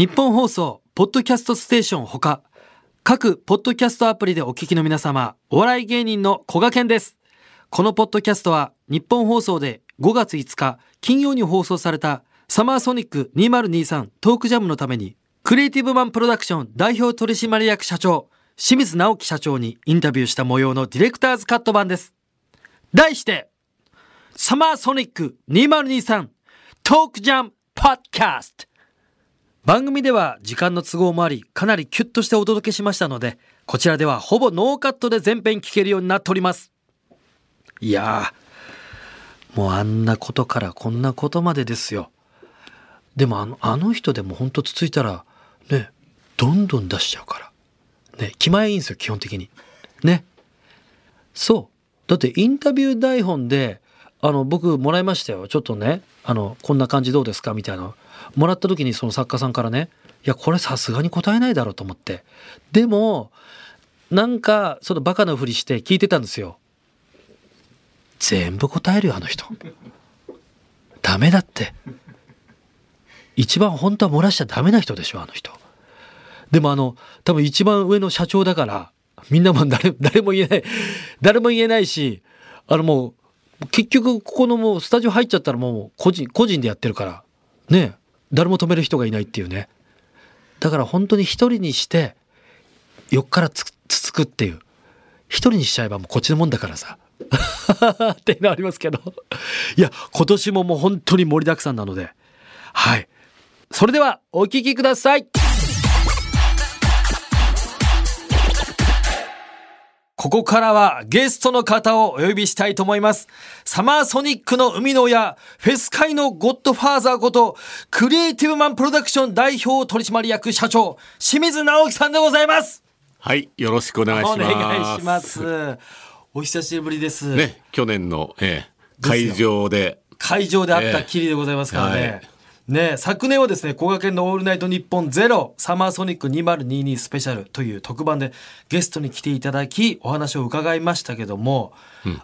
日本放送、ポッドキャストステーションほか、各ポッドキャストアプリでお聞きの皆様、お笑い芸人の小賀健です。このポッドキャストは、日本放送で5月5日、金曜に放送された、サマーソニック2023トークジャムのために、クリエイティブマンプロダクション代表取締役社長、清水直樹社長にインタビューした模様のディレクターズカット版です。題して、サマーソニック2023トークジャムポッドキャスト番組では時間の都合もありかなりキュッとしてお届けしましたのでこちらではほぼノーカットで全編聞けるようになっております。いやもうあんなことからこんなことまでですよ。でもあのあの人でも本当つついたらねどんどん出しちゃうから。ね気前いいんですよ基本的に。ね。そう。だってインタビュー台本であの僕もらいましたよ。ちょっとねあのこんな感じどうですか？みたいなもらった時にその作家さんからねいやこれさすがに答えないだろうと思って。でもなんかそのバカなふりして聞いてたんですよ。全部答えるよあの人。ダメだって。一番本当は漏らしちゃダメな人でしょあの人。でもあの多分一番上の社長だからみんなも誰誰も言えない誰も言えないしあのもう結局ここのもうスタジオ入っちゃったらもう個人個人でやってるから。ね誰も止める人がいないっていうね。だから本当に一人にして横からつつつくっていう。一人にしちゃえばもうこっちのもんだからさ。っていうのありますけど。いや今年ももう本当に盛りだくさんなので。はい。それではお聴きください。ここからはゲストの方をお呼びしたいと思います。サマーソニックの生みの親、フェス界のゴッドファーザーこと、クリエイティブマンプロダクション代表取締役社長、清水直樹さんでございます。はい、よろしくお願いしおます。願いします。お久しぶりです。ね、去年の、ええ、ですよ会場で。会場であったきりでございますからね。ええね昨年はですね、小賀県のオールナイトニッポンゼロサマーソニック2022スペシャルという特番でゲストに来ていただきお話を伺いましたけども、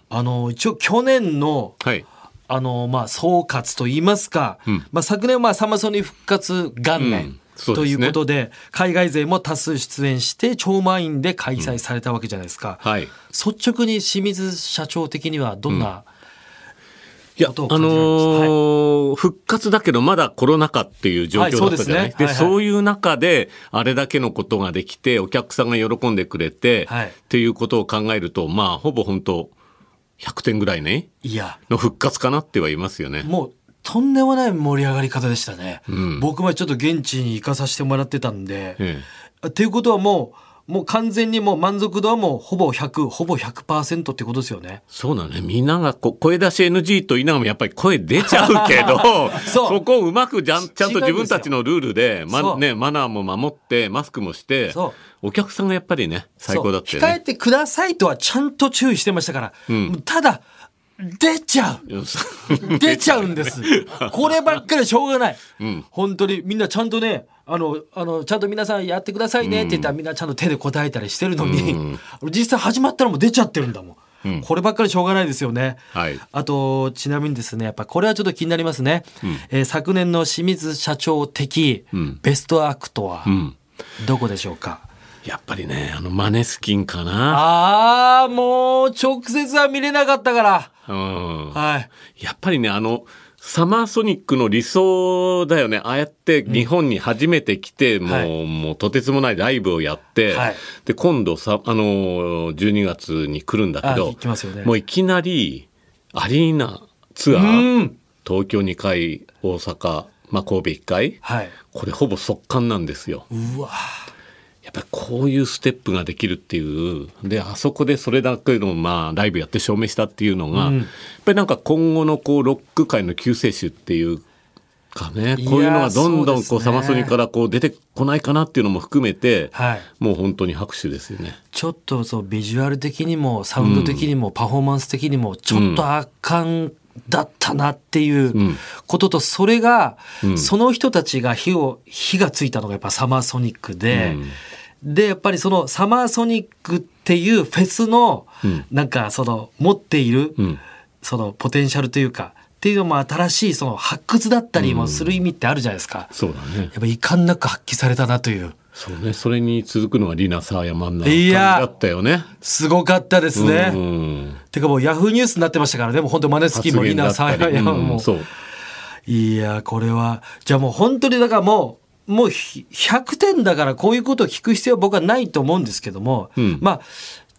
あの、一応去年のはい。あのまあ総括といいますか、ん。まあ、昨年はまあサマソニ復活元う年ん。そうということで,、海外勢も多数出演して超満員で開催されたわけじゃないですか、はい。率直に清水社長的にはどんな、いや、あのー復活だけど、まだコロナ禍っていう状況だったじゃない、はいですね。はいはい。そういう中で、あれだけのことができて、お客さんが喜んでくれて、はい。っていうことを考えると、まあ、ほぼ本当100点ぐらいね、いや。の復活かなっては言いますよね。もうとんでもない盛り上がり方でしたね、うん。僕もちょっと現地に行かさせてもらってたんで、えっていうことはもうもう完全にもう満足度はもうほぼ100ほぼ100%ってことですよね。そうだね。みんながこう声出し NG と言いながらもやっぱり声出ちゃうけど、そう。こをうまくじゃんちゃんと自分たちのルールで、まね、マナーも守って、マスクもしてお客さんがやっぱりね、最高だってそう。控えね。てくださいとはちゃんと注意してましたから、うただ出ちゃう。出ちゃうんです。こればっかりしょうがない、ん。本当にみんなちゃんとねあのあのちゃんと皆さんやってくださいねって言ったらみんなちゃんと手で答えたりしてるのに、うん。実際始まったらもう出ちゃってるんだもん、うん。こればっかりしょうがないですよね、はい。あとちなみにですねやっぱこれはちょっと気になりますね、えー昨年の清水社長的ん。ベストアクトはうん。どこでしょうか、やっぱりね、あの、マネスキンかな。ああもう直接は見れなかったから。うん。はい。やっぱりね、あの、サマーソニックの理想だよね。ああやって日本に初めて来て、もう、はい。もうとてつもないライブをやって、はい。で、今度さ、あの、12月に来るんだけあど行きますよね、もういきなり、アリーナツアうー、ん。東京2回、大阪、まあ、神戸1回、はい。これほぼ速乾なんですよ。うわぱりこういうステップができるっていう。であそこでそれだけのまあライブやって証明したっていうのが、うん。やっぱりなんか今後のこうロック界の救世主っていうかねこういうのがどんどんこうね。サマソニからこう出てこないかなっていうのも含めて、はい。もう本当に拍手ですよね。ちょっとそうビジュアル的にもサウンド的にもパフォーマンス的にもちょっと圧巻だったなっていううん。こととそれが、うん。その人たちが火を火がついたのがやっぱサマーソニックで、でやっぱりそのサマーソニックっていうフェスの、うん。なんかその持っている、うん。そのポテンシャルというかっていうのも新しいその発掘だったりもする意味ってあるじゃないですか。そうだね。やっぱ遺憾なく発揮されたなという。そうね。それに続くのはリナサーヤマンな感いじやだったよね。すごかったですね。うんてかもうヤフーニュースになってましたからね、もう本当マネスキンもリナ・サーヤヤマンも。うんそういや、これは、じゃあもう本当にだからもう、もうひ100点だからこういうことを聞く必要は僕はないと思うんですけども、うんまあ、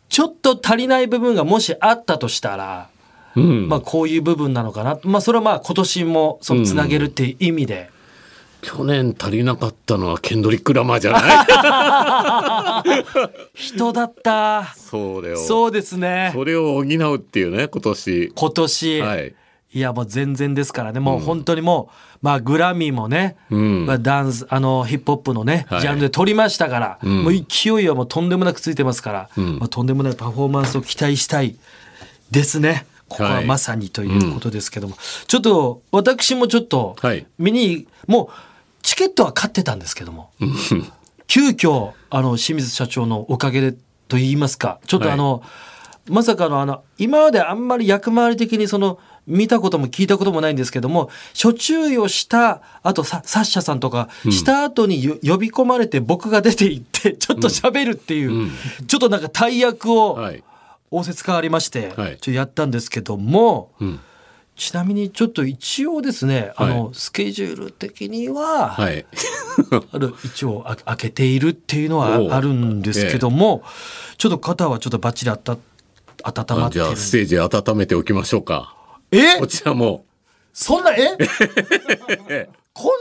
ちょっと足りない部分がもしあったとしたら、うんまあこういう部分なのかな。まあそれはまあ今年もそのつなげるっていう意味で。去年足りなかったのはケンドリック・ラマーじゃない？人だった。そうだよそうですね。それを補うっていうね今年今年。はいいやもう全然ですからね。もう本当にもう、まあグラミーもね、うん。まあ、ダンスあのヒップホップのね、はい。ジャンルで取りましたから、ん。もう勢いはもうとんでもなくついてますから、うん。まあ、とんでもないパフォーマンスを期待したいですね。ここははい。まさにということですけども、ちょっと私もちょっとはい。見にもうチケットは買ってたんですけども。急遽あの清水社長のおかげでと言いますかちょっとあの、まさかのあの今まであんまり役回り的にその見たことも聞いたこともないんですけども初注意をしたあとさサッシャさんとかした後によ呼び込まれて僕が出て行ってちょっと喋るっていう、うん。ちょっとなんか大役をはい。仰せつかありまして、はい。ちょっとやったんですけども、うん。ちなみにちょっと一応ですね、あのスケジュール的には、はい。ある一応あ開けているっていうのはあるんですけども、ちょっと肩はちょっとバッチリた温まってるあステージ温めておきましょうかえ？こちらも。そんなえ？こ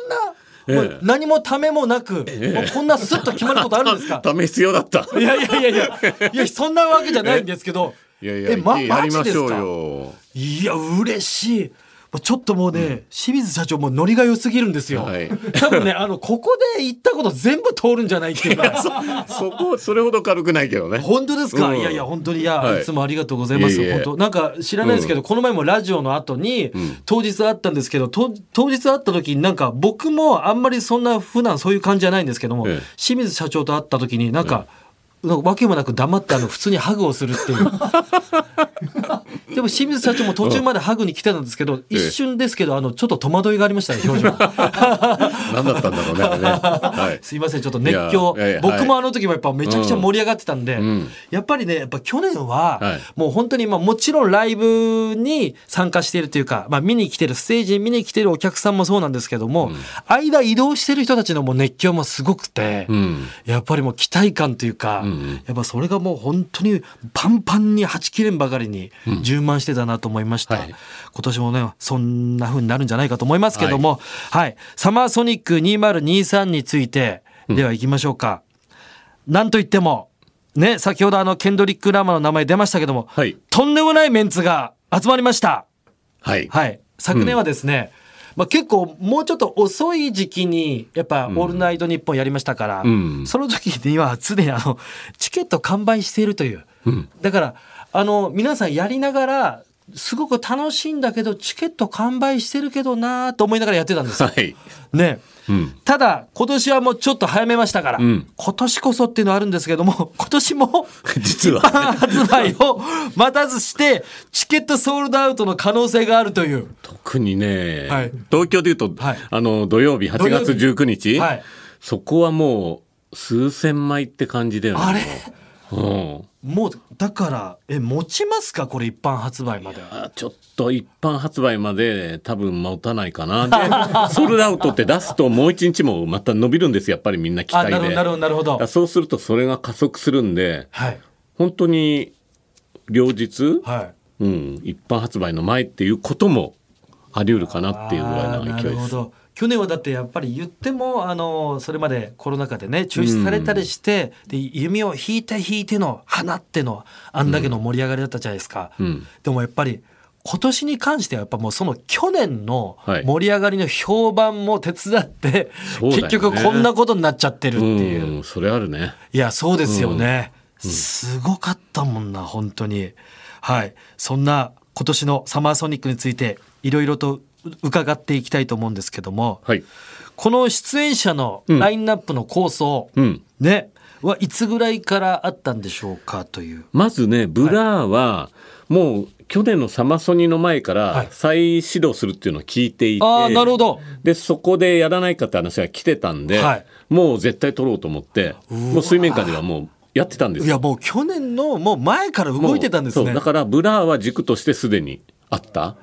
んな、もう何もためもなく、もうこんなスッと決まることあるんですか？ため必要だった。いやいやいやいやいやそんなわけじゃないんですけど。いやいやえまやマりましょうよ。いや嬉しいちょっともうね、清水社長もノリが良すぎるんですよ、はい。多分ねあのここで言ったこと全部通るんじゃないっていうか。そこそれほど軽くないけどね。本当ですか、うん。いやいや本当にいや、はい。い、つもありがとうございます本当。なんか知らないですけど、この前もラジオの後に、当日会ったんですけどと当日会った時になんか僕もあんまりそんな普段そういう感じじゃないんですけども、ええ。清水社長と会った時になんか、なんかわけもなく黙ってあの普通にハグをするっていう。でも清水社長も途中までハグに来てたんですけど、一瞬ですけどあのちょっと戸惑いがありましたね 表情。何だったんだろうねあれね。はい。すいませんちょっと熱狂。僕もあの時もやっぱめちゃくちゃ盛り上がってたんで、ん。やっぱりねやっぱ去年ははい。もう本当にまあもちろんライブに参加しているというか、まあ、見に来てるステージに見に来てるお客さんもそうなんですけども、間移動してる人たちのもう熱狂もすごくて、うん。やっぱりもう期待感というか、やっぱそれがもう本当にパンパンにはち切れんばかりに充満してたなと思いました、はい。今年もねそんな風になるんじゃないかと思いますけども、はい。サマーソニック2023についてでは行きましょうか、なんといってもね先ほどあのケンドリック・ラマーの名前出ましたけども、はい。とんでもないメンツが集まりました。はい。はい。昨年はですね、まあ結構もうちょっと遅い時期にやっぱ「オールナイトニッポン」やりましたから、うん。その時には常にあのチケット完売しているという、うん。だからあの皆さんやりながらすごく楽しいんだけどチケット完売してるけどなと思いながらやってたんですよ。はい。ね。うん。ただ今年はもうちょっと早めましたから、うん。今年こそっていうのはあるんですけども 今年も 実は。発売を待たずしてチケットソールドアウトの可能性があるという。特にね、はい。東京でいうと、はい。あの土曜日8月19日、はい。そこはもう数千枚って感じだよね。あれ？うんもうだからえ持ちますか？これ一般発売まで。あちょっと一般発売まで多分持たないかな。で ソールドアウトって出すともう一日もまた伸びるんですやっぱりみんな期あ待で。なるほどなるほどそうするとそれが加速するんではい。本当に両日、はい。うん、一般発売の前っていうこともあり得るかなっていうぐらいの勢いです。去年はだってやっぱり言ってもあのそれまでコロナ禍でね中止されたりして、で弓を引いて引いての放ってのあんだけの盛り上がりだったじゃないですか、うん。でもやっぱり今年に関してはやっぱもうその去年のはい。盛り上がりの評判も手伝って、そうだよね。結局こんなことになっちゃってるっていう、うん、それあるね。いや、そうですよね。すごかったもんな、本当に。はい。そんな今年のサマーソニックについて、いろいろと伺っていきたいと思うんですけども、はい。この出演者のラインナップの構想、うん。ねはいつぐらいからあったんでしょうかというまずね、ブラーは、もう去年のサマソニの前かはいら再始動するっていうのを聞いていて、ああなるほどで、そこでやらないかって話が来てたんで、はいもう絶対取ろうと思って、もう水面下ではもうやってたんですよ。いやもう去年のもう前から動いてたんですねそうだからブラーは軸としてすでにあった。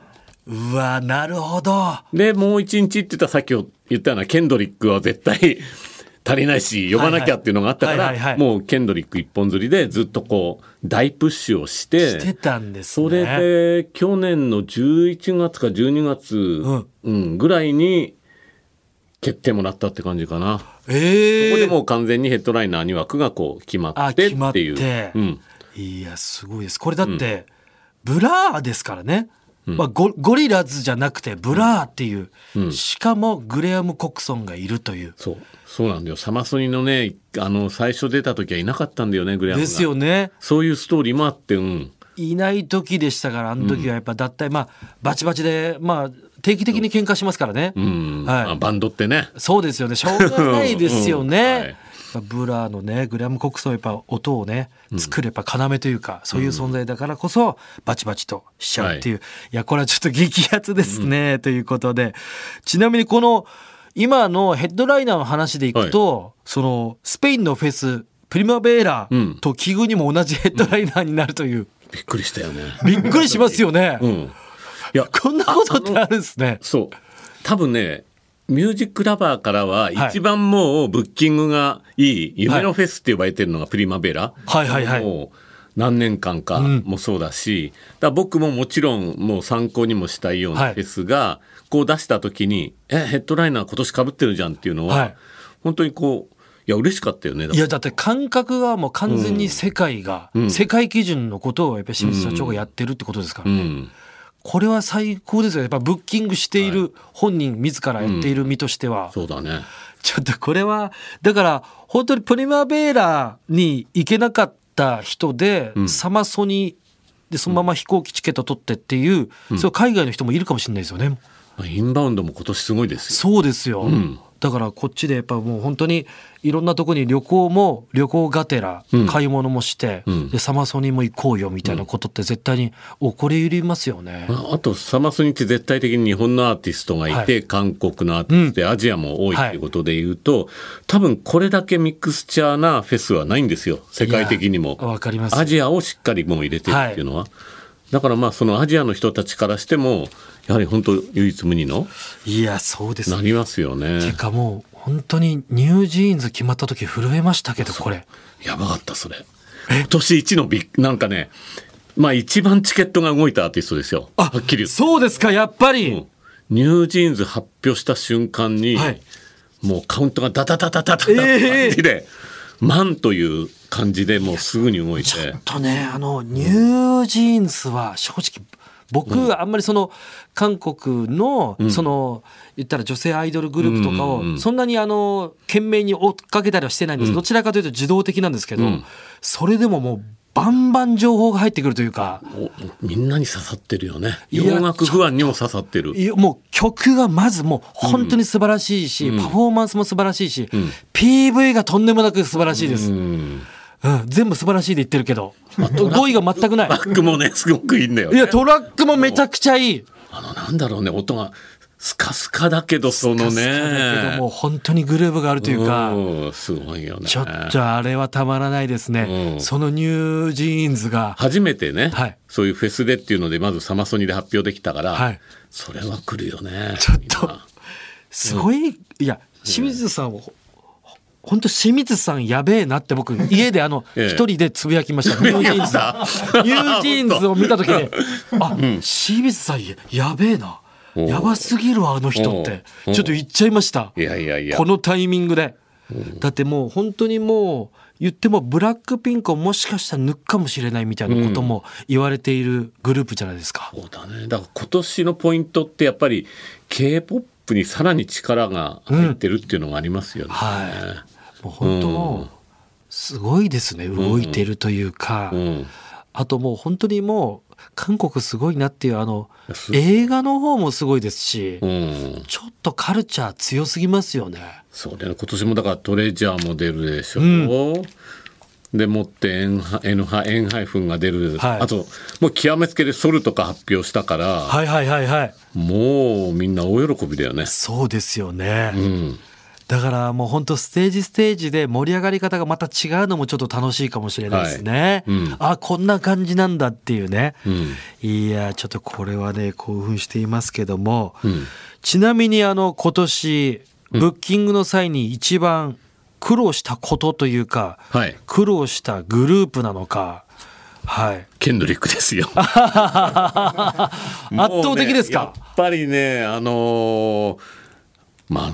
うわなるほど。で、もう一日って言ったらさっき言ったようなケンドリックは絶対足りないし、呼ばなきゃっていうのがあったから、もうケンドリック一本釣りでずっとこう大プッシュをして、してたんですね。それで去年の11月か12月、ん。うんぐらいに決定もらったって感じかな。ええここでもう完全にヘッドライナー2枠がこう決まあってっていう。うん。いやすごいです。これだって、ブラーですからね、まあ、ゴゴリラズじゃなくてブラーっていう、しかもグレアム・コクソンがいるという。そう。そうなんだよ。サマソニのねあの最初出た時はいなかったんだよねグレアムが。ですよね。そういうストーリーもあってうん。いない時でしたからあの時はやっぱ脱退、まあバチバチでまあ定期的に喧嘩しますからね、うん。はい。まあバンドってね。そうですよね。しょうがないですよね、うん。はいブラーのねグレアム・コクソンやっぱ音をね作るやっぱ要というか、そういう存在だからこそバチバチとしちゃうっていう、い、やこれはちょっと激アツですね、ということでちなみにこの今のヘッドライナーの話でいくと、そのスペインのフェスプリマベーラうんと奇遇にも同じヘッドライナーになるという、びっくりしたよねびっくりしますよね、うんいやこんなことってあるんですねそう多分ねミュージックラバーからははい。一番もうブッキングがいい夢のフェスって呼ばれてるのがプリマベラ、はいはいはい。もう何年間かもそうだし、だから僕ももちろんもう参考にもしたいようはない。フェスがこう出した時に「えヘッドライナー今年かぶってるじゃん」っていうのは、はい。本当にこういや嬉しかったよねいやだって感覚がもう完全に世界が、うん。世界基準のことをやっぱり清水社長がやってるってことですから、うんこれは最高ですよ。やっぱブッキングしている本人自らやっている身としては、そうだね。ちょっとこれはだから本当にプリマベーラに行けなかった人で、ん。サマソニでそのまま飛行機チケット取ってっていう、そう海外の人もいるかもしれないですよね。まあインバウンドも今年すごいですよ。そうですよ、んだからこっちでやっぱもう本当にいろんなとこに旅行も旅行がてらうん。買い物もして、うん。でサマソニも行こうよみたいなことって絶対に起こり得りますよね。ああとサマソニって絶対的に日本のアーティストがいて、は韓国のアーティストで、アジアも多いっていうことで言うと、多分これだけミクスチャーなフェスはないんですよ。世界的にも。わかります。アジアをしっかりもう入れてるっていうのは、だからまあそのアジアの人たちからしてもやはり本当唯一無二の？いやそうです。なりますよね。てかもう本当にニュージーンズ決まった時震えましたけどこれ。やばかったそれ。今年一のビッなんかねまあ一番チケットが動いたアーティストですよ。はっきり言ってそうですかやっぱり、うん。ニュージーンズ発表した瞬間に、はい。もうカウントがダダダダダダダってええ感じで、万という感じでもうすぐに動いて。とねあのニュージーンズは正直僕あんまりその韓国のその言ったら女性アイドルグループとかをそんなにあの懸命に追っかけたりはしてないんです。どちらかというと自動的なんですけどうん。それでももうバンバン情報が入ってくるというかおみんなに刺さってるよね。洋楽不安にも刺さってる。もう曲がまずもう本当に素晴らしいし、パフォーマンスも素晴らしいし、ん。PV がとんでもなく素晴らしいです、ううんん全部素晴らしいで言ってるけど。語彙が全くない。バックもねすごくいいんだよね。いやトラックもめちゃくちゃいい。あのなんだろうね音がスカスカだけどそのスカスカだけねどもう本当にグルーヴがあるというか、うんすごいよね。ちょっとあれはたまらないですね、うん。そのニュージーンズが。初めてね、はい。そういうフェスでっていうのでまずサマソニで発表できたから、はい。それは来るよねちょっとすごい、いや清水さんは本当清水さんやべえなって僕家であの ええ。一人でつぶやきました、ニュージーンズ。ニュージーンズを見た時にあ、清水さんややべえな。やばすぎるわあの人って。ちょっと言っちゃいました。いやいやいや。このタイミングで、だってもう本当にもう言ってもブラックピンクをもしかしたら抜くかもしれないみたいなことも言われているグループじゃないですか、そうだね。だから今年のポイントってやっぱり k p o p にさらに力が入ってるっていうのがありますよね、はいもう本当もうすごいですね動いてるというか、うんあともう本当にもう韓国すごいなっていうあのす映画の方もすごいですし、うん。ちょっとカルチャー強すぎますよね。そうだよね。今年もだからトレジャーも出るでしょ。うんでもってエンハエンハエンハイフンが出る、はいあともう極めつけでソルとか発表したから、はいはいはいはい。もうみんな大喜びだよね。そうですよね。うん、だからもう本当ステージステージで盛り上がり方がまた違うのもちょっと楽しいかもしれないですね。はいうんあこんな感じなんだっていうね。うん、いやちょっとこれはね興奮していますけども、うん。ちなみにあの今年ブッキングの際に一番苦労したことというか、はい。苦労したグループなのか、はい、ケンドリックですよ。圧倒的ですか？やっぱりね、あのーまあ、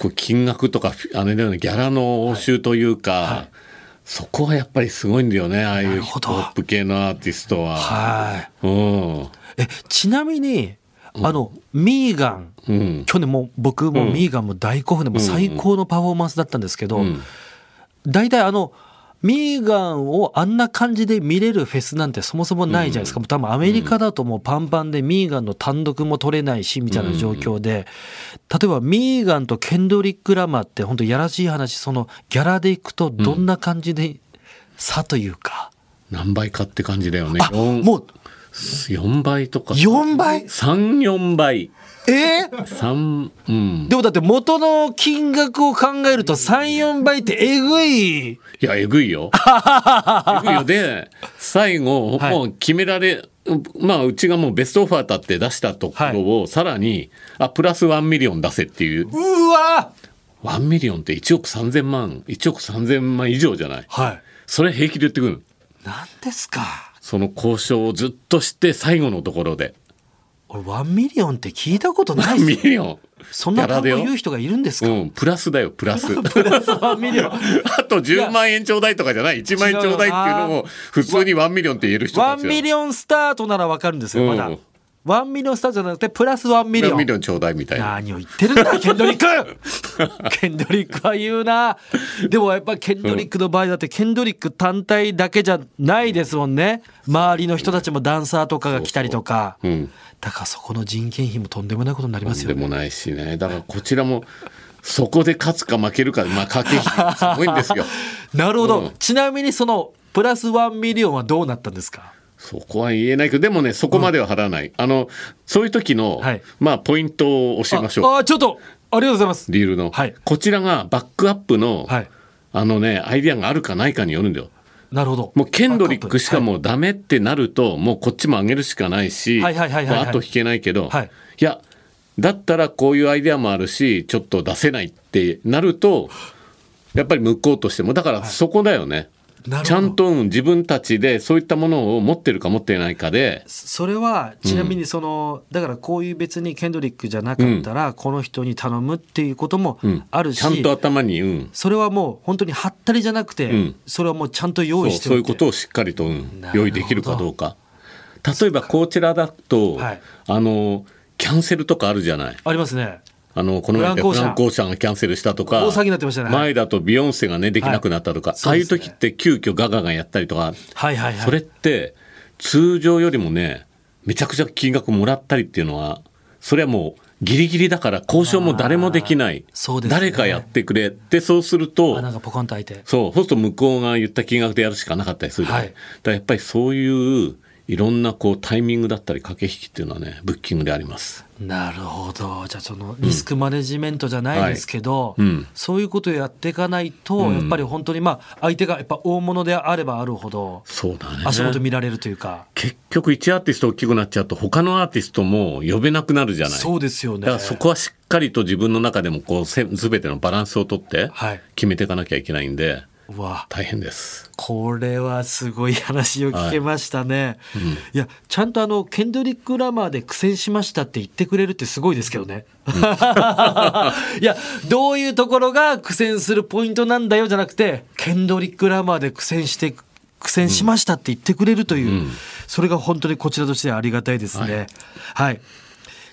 こう金額とか、あれだよね、ギャラの応酬というか、そこはやっぱりすごいんだよね、ああいうヒップホップ系のアーティストは。はい。うん。えちなみにあの、ミーガンうん。去年もう僕もうんミーガンも大興奮でもう最高のパフォーマンスだったんですけど、うん大体あのミーガンをあんな感じで見れるフェスなんてそもそもないじゃないですか、多分アメリカだともうパンパンでミーガンの単独も取れないしみたいな状況で、例えばミーガンとケンドリック・ラマーって本当やらしい話そのギャラでいくとどんな感じで差というか、何倍かって感じだよね。あ4もう4倍とか。4倍？3、4倍。えー？3、うん。でもだって元の金額を考えると34倍ってえぐいいや、えぐいよ。えぐいよ。で、最後、はいもう決められ、まあ、うちがもうベストオファーだって出したところを、さらに、あ、プラス1 million 出せっていう、うわ1ミリオンって1億3000万、1億3000万以上じゃない？はいそれ平気で言ってくる。何ですか？その交渉をずっとして、最後のところで。俺ワンミリオンって聞いたことない1ミですよリオン。そんな単語言う人がいるんですか、うん、プラスだよ、プラス。プラスワンミリオン。あと10万円ちょうだいとかじゃない、1万円ちょうだいっていうのも、普通に1ミリオンって言える人ワン。ミリオンスタートならわかるんですよまだ、うんワンミリオンスタートじゃなくてプラスワンミリオ1ンミリオンちょうだいみたいな。何を言ってるんだケンドリック。ケンドリックは言うな。でもやっぱケンドリックの場合だってケンドリック単体だけじゃないですもんね。周りの人たちもダンサーとかが来たりとか。うん。だからそこの人件費もとんでもないことになりますよね。でもないしね。だからこちらも、そこで勝つか負けるか、まあ駆け引きがすごいんですよ。なるほど、うん。ちなみにそのプラスワンミリオンはどうなったんですか？そこは言えないけど、でもね、そこまでは払わない。あの、そういう時の、はい。まあ、ポイントを教えましょう。ああちょっとありがとうございます。リールの、はい。こちらがバックアップの、はい。あのね、アイディアがあるかないかによるんだよ。なるほど。もうケンドリックしかはいもうダメってなると、もうこっちも上げるしかないし、はいはいはいはいはい。あと引けないけど、はい。いや、だったらこういうアイデアもあるし、ちょっと出せないってなると、やっぱり向こうとしても、だからそこだよね。ちゃんとうん自分たちでそういったものを持ってるか持ってないかで、それはちなみにその、だからこういう別にケンドリックじゃなかったらこの人に頼むっていうこともうん。あるし、ちゃんと頭に、うん、それはもう本当にはったりじゃなくて、うん。それはもうちゃんと用意してそういうことをしっかりと、用意できるかどうか。例えばこちらだと、はい。あの、キャンセルとかあるじゃない。ありますねあの、この前フランコーシャンがキャンセルしたとか、大騒ぎになってましたね。前だとビヨンセがね、できなくなったとか、はい。ああいう時って急遽ガガがやったりとか、はいはいはい。それって通常よりもね、めちゃくちゃ金額もらったりっていうのは、それはもうギリギリだから交渉も誰もできない。そうですね。誰かやってくれ。って、そうすると、穴がポコンと開いて。そう、そうすると向こうが言った金額でやるしかなかったりする。はい。だからやっぱりそういう、いろんなこうタイミングだったり駆け引きっていうのはね、ブッキングであります。なるほど。じゃあそのリスクマネジメントじゃないですけど、はいうん。そういうことをやっていかないと、うん。やっぱり本当にまあ相手がやっぱ大物であればあるほどそうだね。足元見られるというか、結局1アーティスト大きくなっちゃうと他のアーティストも呼べなくなるじゃない。そうですよね。だからそこはしっかりと自分の中でもこうせ全てのバランスをとってはい。決めていかなきゃいけないんでうわ大変です。これはすごい話を聞けましたね、い。やちゃんとあのケンドリック・ラマーで苦戦しましたって言ってくれるってすごいですけどね、いやどういうところが苦戦するポイントなんだよじゃなくてケンドリック・ラマーで苦戦して苦戦しましたって言ってくれるという、うん。それが本当にこちらとしてはありがたいですね。はい、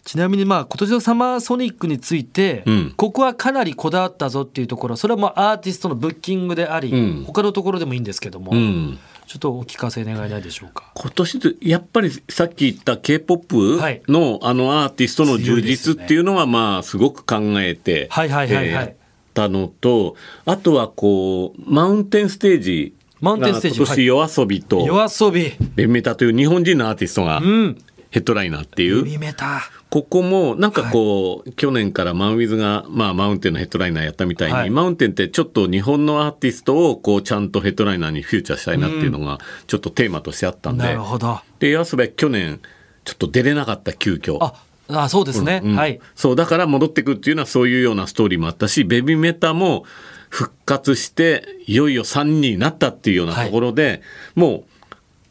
ちなみにまあ今年のサマーソニックについて、うんここはかなりこだわったぞっていうところそれはもうアーティストのブッキングであり、うん他のところでもいいんですけども、うん。ちょっとお聞かせ願えないでしょうか。今年でやっぱりさっき言った K-POP はいのあのアーティストの充実っていうのはまあすごく考えてはいはいはいはいえーやったのとあとはこうマウンテンステージマウンテンステージが今年夜遊びと夜遊び。ベンメタという日本人のアーティストがうん。ヘッドライナーっていう見メタ。ここもなんかこう、去年からマンウィズが、まあ、マウンテンのヘッドライナーやったみたいに、はい。マウンテンってちょっと日本のアーティストをこうちゃんとヘッドライナーにフューチャーしたいなっていうのがちょっとテーマとしてあったんで。なるほど。で夜遊びは去年ちょっと出れなかった急遽。あ、あそうですね。うんはい。そうだから戻ってくるっていうのはそういうようなストーリーもあったしベビーメタも復活していよいよ3人になったっていうようなところで、もう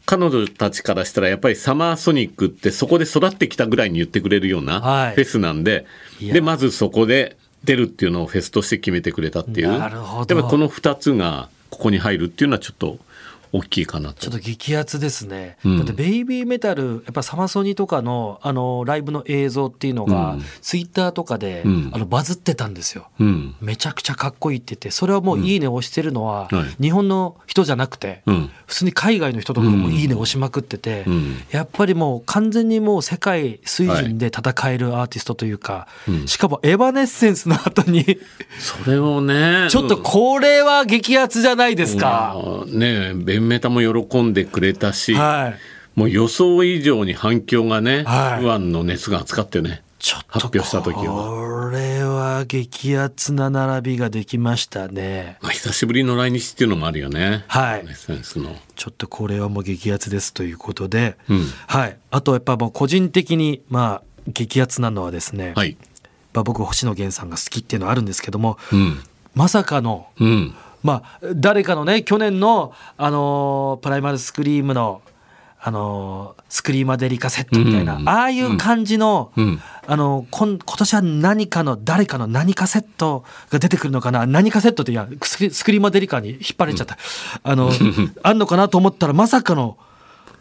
彼女たちからしたらやっぱりサマーソニックってそこで育ってきたぐらいに言ってくれるようなはい。フェスなんで、いや。でまずそこで出るっていうのをフェスとして決めてくれたっていう。なるほど。やっぱこの2つがここに入るっていうのはちょっと大きいかなと。ちょっ。と激アツですね。うん。だってベイビーメタル、やっぱサマソニとかのあのライブの映像っていうのが、うん。ツイッターとかで、うん。あのバズってたんですよ。うん。めちゃくちゃかっこいいって言って、それはもういいねを押してるのは、はい。日本の人じゃなくて、うん。普通に海外の人とかもいいね押しまくってて、うん。やっぱりもう完全にもう世界水準で戦えるアーティストというか、うん。しかもエヴァネッセンスの後に、それをねちょっとこれは激アツじゃないですか。まあねメタも喜んでくれたし、はい。もう予想以上に反響がね、はいファンの熱が熱かったよね。ちょっと発表した時はこれは激アツな並びができましたね。まあ、久しぶりの来日っていうのもあるよね。はい。ちょっとこれはもう激アツですということで、うんはい。あとやっぱもう個人的にまあ激アツなのはですね、はい。まあ僕星野源さんが好きっていうのはあるんですけども、うん。まさかのうん。まあ誰かのね去年のあのープライマルスクリームのあのースクリーマデリカセットみたいな、うんああいう感じの、うん。あのこん今年は何かの誰かの何かセットが出てくるのかな？何かセットっていやスクリーマデリカに引っ張られちゃった、あの あんのかな？と思ったらまさかの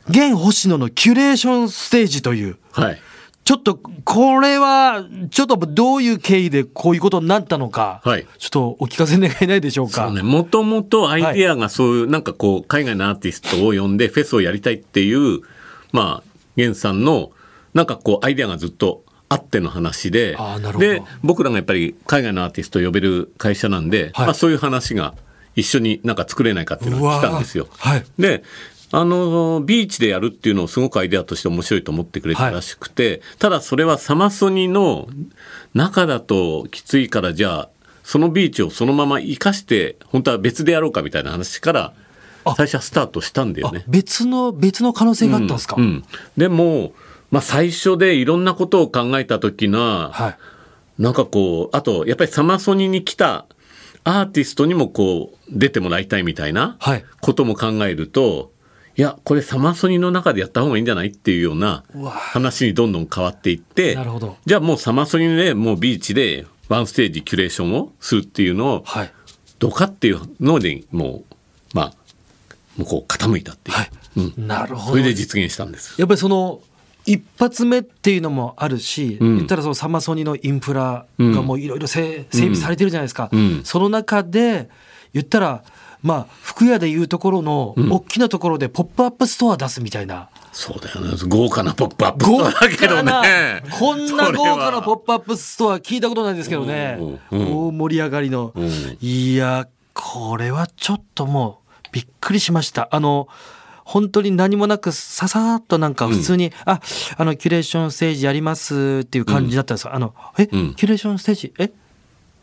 現星野のキュレーションステージという。はい。ちょっとこれはちょっとどういう経緯でこういうことになったのか、はいちょっとお聞かせ願えないでしょうか。そうね。もともとアイディアがそういう、なんかこう、海外のアーティストを呼んでフェスをやりたいっていう、まあ、ゲンさんの、なんかこう、アイディアがずっとあっての話でで、僕らがやっぱり海外のアーティストを呼べる会社なんで、はいまあそういう話が一緒になんか作れないかっていうのが来たんですよ。はい。であのビーチでやるっていうのをすごくアイデアとして面白いと思ってくれたらしくて、ただそれはサマソニの中だときついからじゃあそのビーチをそのまま生かして本当は別でやろうかみたいな話から最初はスタートしたんだよあね。別の別の可能性があったんですか？うん、でも、まあ、最初でいろんなことを考えた時のはい。なんかこうあとやっぱりサマソニに来たアーティストにもこう出てもらいたいみたいなはい。ことも考えるといやこれサマソニの中でやった方がいいんじゃないっていうような話にどんどん変わっていってなるほど。じゃあもうサマソニでもうビーチでワンステージキュレーションをするっていうのをはい。どうかっていうのでもうまあ向こう傾いたっていう、はい。うん、なるほど。それで実現したんです。やっぱりその一発目っていうのもあるし、うん言ったらそのサマソニのインフラがもういろいろ整整備されてるじゃないですか、うんその中で言ったらまあ服屋でいうところの大きなところでポップアップストア出すみたいな、そうだよね。豪華なポップアップ豪だけどね。こんな豪華なポッップアップストア聞いたことないですけどね、うんうん大盛り上がりの、うん。いやこれはちょっともうびっくりしました。あの本当に何もなくささっとなんか普通に、ああのキュレーションステージやりますっていう感じだったんですよ、あのえ、うん。キュレーションステージ？え？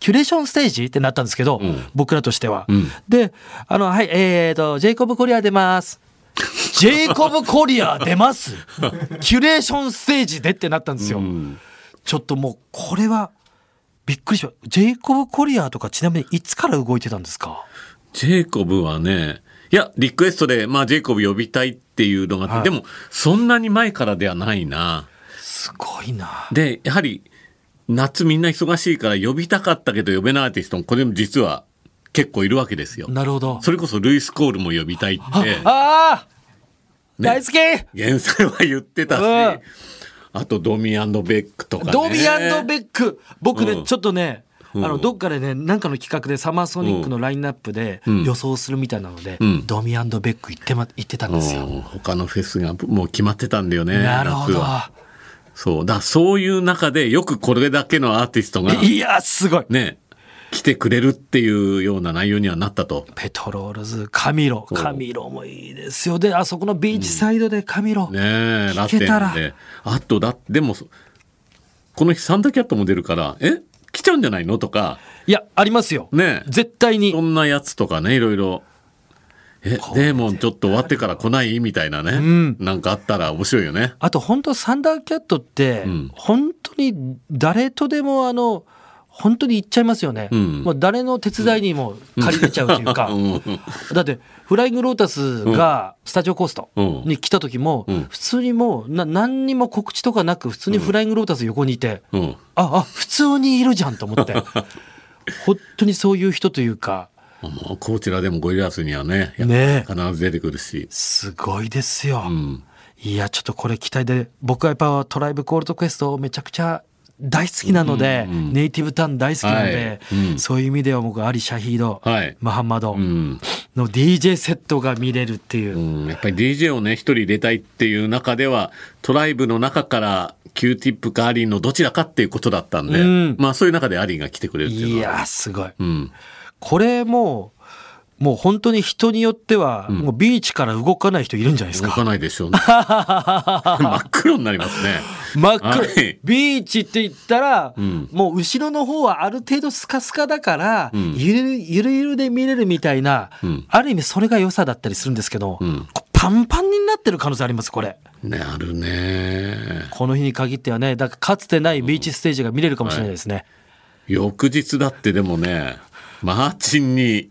キュレーションステージってなったんですけど、うん。僕らとしては、うん。であのはいえー、とジェイコブ・コリア出ます。ジェイコブ・コリア出ます。キュレーションステージでってなったんですよ、うん。ちょっともうこれはびっくりしましたジェイコブ・コリアとかちなみにいつから動いてたんですか？ジェイコブはねいやリクエストで、まあ、ジェイコブ呼びたいっていうのがあって、はい。でもそんなに前からではないな。すごいな。でやはり夏みんな忙しいから呼びたかったけど呼べないアーティストもこれも実は結構いるわけですよ。なるほど。それこそルイス・コールも呼びたいって。ああ、ね。大好き。原作は言ってたし、うん。あとドミーベックとかね。ドビーベック。僕ね、うん。ちょっとねあのどっかでねなんかの企画でサマーソニックのラインナップでうん。予想するみたいなので、うん。ドミベック行って,、ま、行ってたんですよ。うん。他のフェスがもう決まってたんだよねなるほどそう。だそういう中でよくこれだけのアーティストがいやすごい。ね来てくれるっていうような内容にはなったと。ペトロールズカミロ。カミロもいいですよ。であそこのビーチサイドでカミロ、ねえラテンで。あとだでもこの日サンダーキャットも出るからえ？来ちゃうんじゃないの？とか。いやありますよ、ねえ。絶対に。そんなやつとかねいろいろ。えデーモンちょっと終わってから来ない？みたいなね、ん。なんかあったら面白いよね。あと本当サンダーキャットって、ん。本当に誰とでもあの本当に行っちゃいますよね、うん。もう誰の手伝いにも借りれちゃうというか、うん。だってフライングロータスがスタジオコーストうん。に来た時も、うん。普通にもうな何にも告知とかなく普通にフライングロータス横にいて、うん。ああ普通にいるじゃんと思って。本当にそういう人というかもうこちらでもゴリラスにはねね。ぱ必ず出てくるし。すごいですよ。うん。いやちょっとこれ期待で僕はやっぱトライブコールドクエストめちゃくちゃ大好きなので、うんうんネイティブターン大好きなので、はい。うん。そういう意味では僕アリ・シャヒード、はい。マハンマドうん。の DJ セットが見れるっていう、うん、やっぱり DJ をね、一人入れたいっていう中では、トライブの中から Q ティップかアリーのどちらかっていうことだったんで、うん。まあそういう中でアリーが来てくれるっていういのは。やすごい。うん。これもうもう本当に人によっては、もうビーチから動かない人いるんじゃないですか。動かないでしょうね。真っ黒になりますね。真っ黒、はい。ビーチって言ったら、ん。もう後ろの方はある程度スカスカだから、ん。ゆるゆるゆるで見れるみたいな、ん。ある意味それが良さだったりするんですけど、パンパンになってる可能性ありますこれ。ね、あるね。この日に限ってはねだからかつてないビーチステージが見れるかもしれないですね、翌日だってでもね、マーチンに、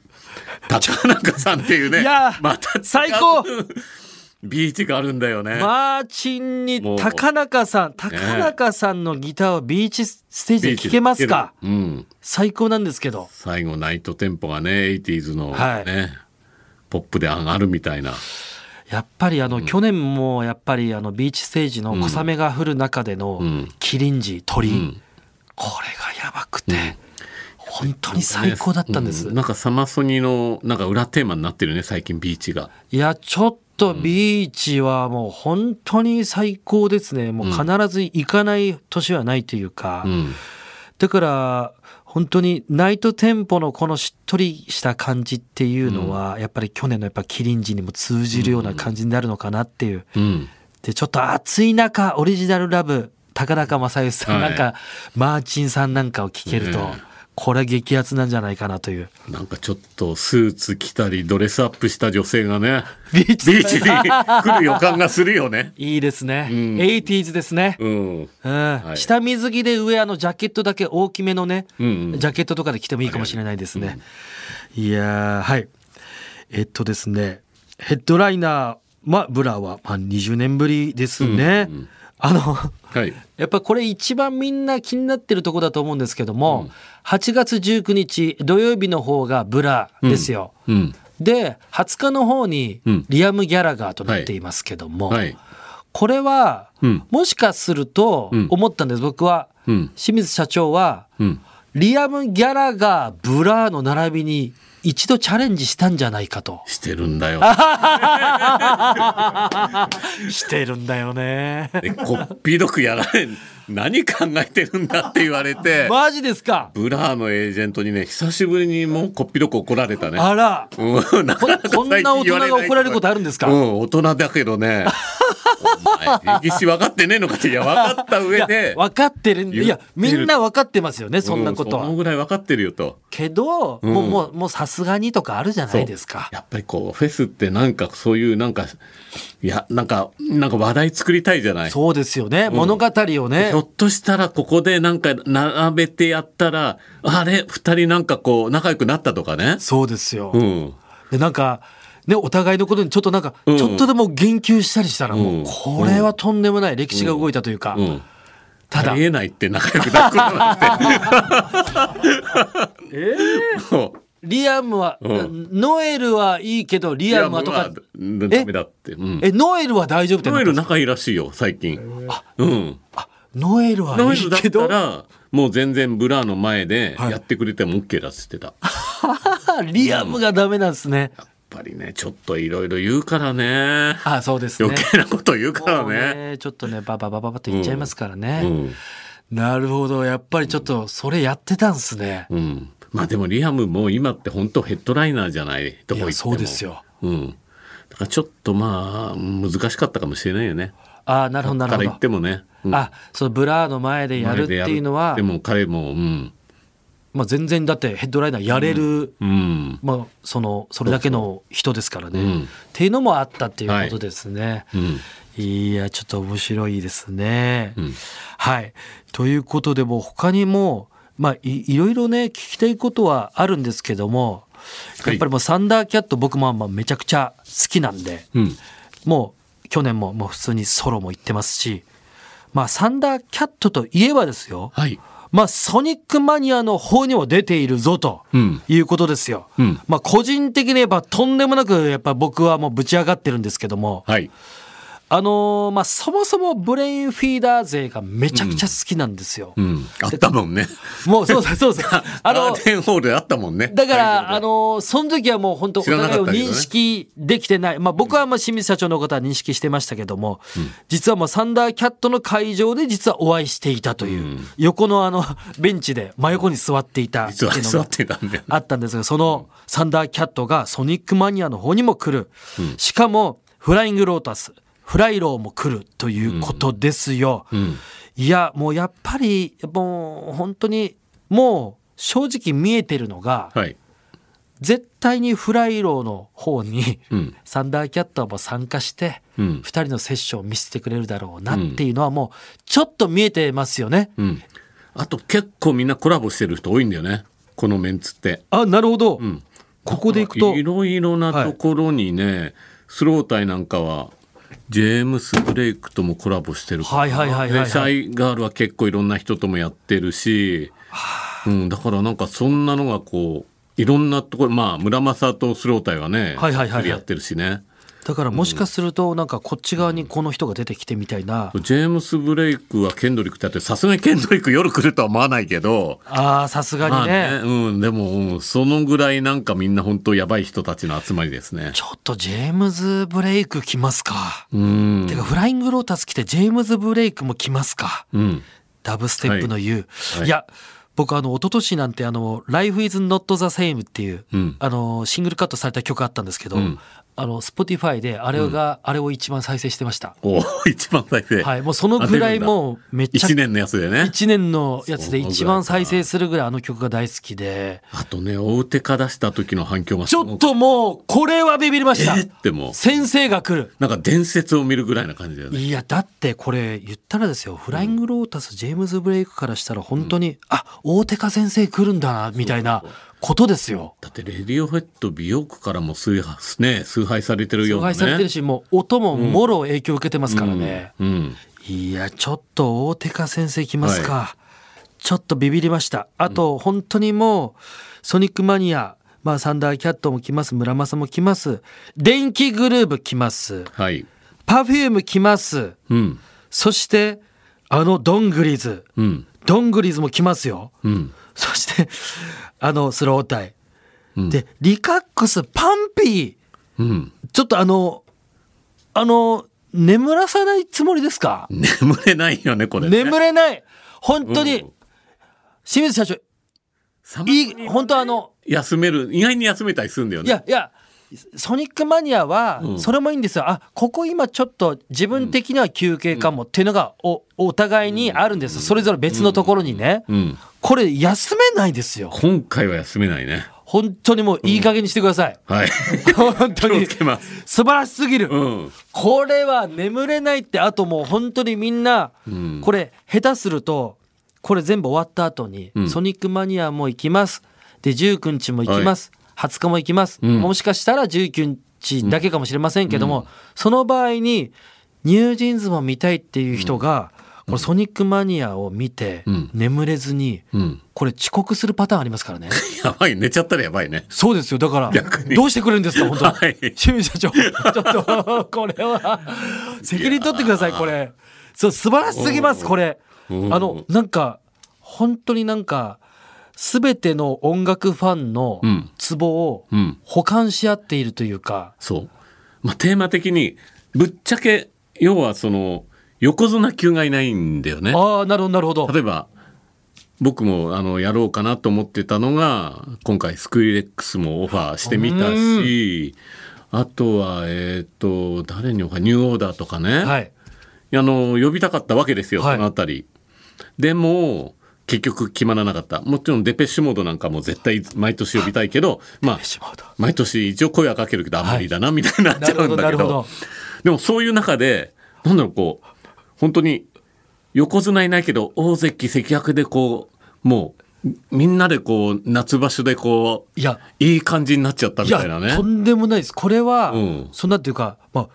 高中さんっていうね、いやまた最高。ビーチがあるんだよね。マーチンに高中さん高中さんのギターをビーチステージで聴けますか？うん。最高なんですけど。最後ナイトテンポがね 80s のね、はい。ポップで上がるみたいな。やっぱりあの、去年もやっぱりあのビーチステージの小雨が降る中でのん。キリンジ鳥、ん。これがやばくて、本当に最高だったんです、うなんかサマソニのなんか裏テーマになってるね最近ビーチが。いやちょっとビーチはもう本当に最高ですね。もう必ず行かない年はないというか、うん。だから本当にナイトテンポのこのしっとりした感じっていうのは、やっぱり去年のやっぱキリンジにも通じるような感じになるのかなっていう。うん。でちょっと暑い中オリジナルラブ高中正義さん、はいなんかマーチンさんなんかを聞けると、ねこれ激アツなんじゃないかなという。なんかちょっとスーツ着たりドレスアップした女性がねビーチビーチに来る予感がするよね。いいですね、ん。80s ですね、うん。うん。い。下水着で上あのジャケットだけ大きめのね、うん。うんジャケットとかで着てもいいかもしれないですね、いやーはい。えっとですねヘッドライナー、まあ、ブラは、まあ、20年ぶりですね、うんうんあのはい。やっぱこれ一番みんな気になってるとこだと思うんですけども、8月19日土曜日の方がブラですよ。うん。で20日の方にうん。リアム・ギャラガーとなっていますけども、はい。これはうん。もしかするとうん。思ったんです僕は。うん。清水社長はうん。リアム・ギャラガーブラーの並びに一度チャレンジしたんじゃないかと。してるんだよ。してるんだよね。でこっぴどくやられん何考えてるんだって言われて。マジですか。ブラーのエージェントにね久しぶりにもうこっぴどく怒られたね。あら。うんなかなかこんな大人が怒られることあるんですか。うん、大人だけどね。お前、歴史分かってねえのかって、いや、分かった上で。分かってるんでいやみんな分かってますよねそんなことは、うそのぐらい分かってるよと。けど、うんもうもうもうさすがにとかあるじゃないですかやっぱりこう、フェスってなんかそういうなんか、いや、なんか、なんか話題作りたいじゃない。そうですよね、物語をねひょっとしたらここでなんか並べてやったら、あれ、二人なんかこう、仲良くなったとかね。そうですよ、うん。でなんかねお互いのことにちょっとなんか、うんちょっとでも言及したりしたらもう、うんこれはとんでもない歴史が動いたというか、うん。ただ。ありえないって仲良くなることなんて。えー？もう。リアムは、うん。ノエルはいいけどリアムはとか。ダメだって。うん。えノエルは大丈夫ってなノエル仲いいらしいよ最近。うん。あノエルはノエルだっいいけどたらもう全然ブラの前ではい。やってくれても OK だっつってた、や っリアムがダメなんですね。ぱりねちょっといろいろ言うからね。あそうですね。余計なこと言うからね。ねちょっとねバババババと言っちゃいますからね。うんなるほど。やっぱりちょっとそれやってたんですね。うん。まあでもリアムも今って本当ヘッドライナーじゃないどこ行っても。いやそうですよ。うん。だからちょっとまあ難しかったかもしれないよね。あなるほどなるほど。から言っ。てもね、うん。あそのブラーの前でやるっていうのはでも彼もうんまあ、全然だってヘッドライナーやれる、うん。まあ、そのそれだけの人ですからね。うん。っていうのもあったっていうことですね。うん。い、やちょっと面白いですね。うん。はい。ということでもう他にも、まあ、いいろいろね聞きたいことはあるんですけどもやっぱりもうサンダーキャット僕もまあめちゃくちゃ好きなんでうん。もう去年ももう普通にソロも行ってますし、まあ、サンダーキャットといえばですよ。はいまあ、ソニックマニアの方にも出ているぞとうん。いうことですよ。うん。まあ、個人的に言えばとんでもなくやっぱ僕はもうぶち上がってるんですけども、はいあのーまあ、そもそもブレインフィーダー勢がめちゃくちゃ好きなんですよ。うん。あったもんね。もうそうそうそうそう。あのガーデンホールであったもんね。だから、あのーその時はもう本当お互いを認識できてない。まあ僕はまあ清水社長のことは認識してましたけども、実はもうサンダーキャットの会場で実はお会いしていたという、横のあのベンチで真横に座っていたってあったんですが、そのサンダーキャットがソニックマニアの方にも来る。しかも、フライングロータス、フライローも来るということですよ。うん。いや、もうやっぱり、もう本当に、もう正直見えてるのが、はい。絶対にフライローの方に、うん。サンダーキャットも参加して、うん。二人のセッションを見せてくれるだろうなっていうのはもう、ちょっと見えてますよね。うん。あと結構みんなコラボしてる人多いんだよね。このメンツって。あ、なるほど。ん。ここでいくとい、ろいろなところにね、スロータイなんかはジェームス・ブレイクともコラボしてるから。はいはいはいはいはい。でシャイガールは結構いろんな人ともやってるし、うん、だからなんかそんなのがこういろんなところまあ村正とスロータイはね、はいはいはいはい。やってるしねだからもしかするとなんかこっち側にこの人が出てきてみたいな、ジェームス・ブレイクはケンドリックってあってさすがにケンドリック夜来るとは思わないけど。ああさすがまあにね,、ね、うん、でも、うんそのぐらいなんかみんな本当やばい人たちの集まりですね。ちょっとジェームズ・ブレイク来ますか、うん。てかフライングロータス来てジェームズ・ブレイクも来ますか。うん。ダブステップの U、はい。い、や僕あの一昨年なんてあの「Life is not the same」っていう、うん。あのシングルカットされた曲あったんですけど、うんあの Spotify であれが、あれを一番再生してました。お 一番再生。はいもうそのぐらいもうめっちゃ1年のやつでね。1年のやつで一番再生するぐらいあの曲が大好きで。あとね、大手化出した時の反響がちょっともうこれはビビりました。えーってもう。先生が来る。なんか伝説を見るぐらいな感じだよね。いやだってこれ言ったらですよ。フライングロータスジェームズ・ブレイクからしたら本当に、あ大手家先生来るんだなみたいなことですよ。だってレディオヘッド美容区からも崇拝,、ね、崇拝されてるようなね。崇拝されてるしもう音ももろ影響を受けてますからね、うん。うんいやちょっと大手家先生来ますか、ちょっとビビりましたあと本当にもうソニックマニアまあサンダーキャットも来ますムラマサも来ます電気グルーヴ来ますはい。パフューム来ますうん。そしてあのドングリズうん。ドングリズも来ますようん。そしてあのスロータイ、うん。でリカックスパンピー。うん。ちょっとあのあの眠らさないつもりですか？眠れないよね、これ、ね。眠れない。本当に、うん。清水社長い本当あの休める、意外に休めたりするんだよね。いやいやソニックマニアはうん。それもいいんですよ、あここ今ちょっと自分的には休憩かもっていうのがおお互いにあるんですそれぞれ別のところにね、うん。これ休めないですよ。今回は休めないね。本当にもういい加減にしてください、はい。本当に。素晴らしすぎる、うん。これは眠れないってあともう本当にみんな、ん。これ下手するとこれ全部終わった後に、うん。ソニックマニアも行きます。で19日も行きます、20日も行きます、ん。もしかしたら19日だけかもしれませんけども、その場合にニュージーンズも見たいっていう人が、これソニックマニアを見て、うん。眠れずに、うん。これ遅刻するパターンありますからね。やばい、寝ちゃったらやばいね。そうですよ。だから逆に。どうしてくれるんですか？本当、はい。清水社長。ちょっとこれは。責任取ってくださいこれ。そう素晴らしすぎますこれ。うん。あのなんか本当になんか全ての音楽ファンのうんツボをうん補完し合っているというか、そう。まあ、テーマ的に、ぶっちゃけ、要はその、横綱級がいないんだよね。ああなるほどなるほど例えば、僕もあのやろうかなと思ってたのが、今回スクリレックスもオファーしてみたし、あとは、えっ、と、誰にオファーニューオーダーとかね。はいあの、呼びたかったわけですよ、はいそのあたり。でも、結局決まらなかった。もちろんデペッシュモードなんかも絶対毎年呼びたいけど、まあ、毎年一応声はかけるけどあんまりだな、みたいになっちゃうんだけど。でもそういう中でなんだろうこう本当に横綱いないけど大関関役でこうもうみんなでこう夏場所でこういや。いい感じになっちゃったみいたいなね。やと。んでもないです。これは、うん。そんなっていうかまあよ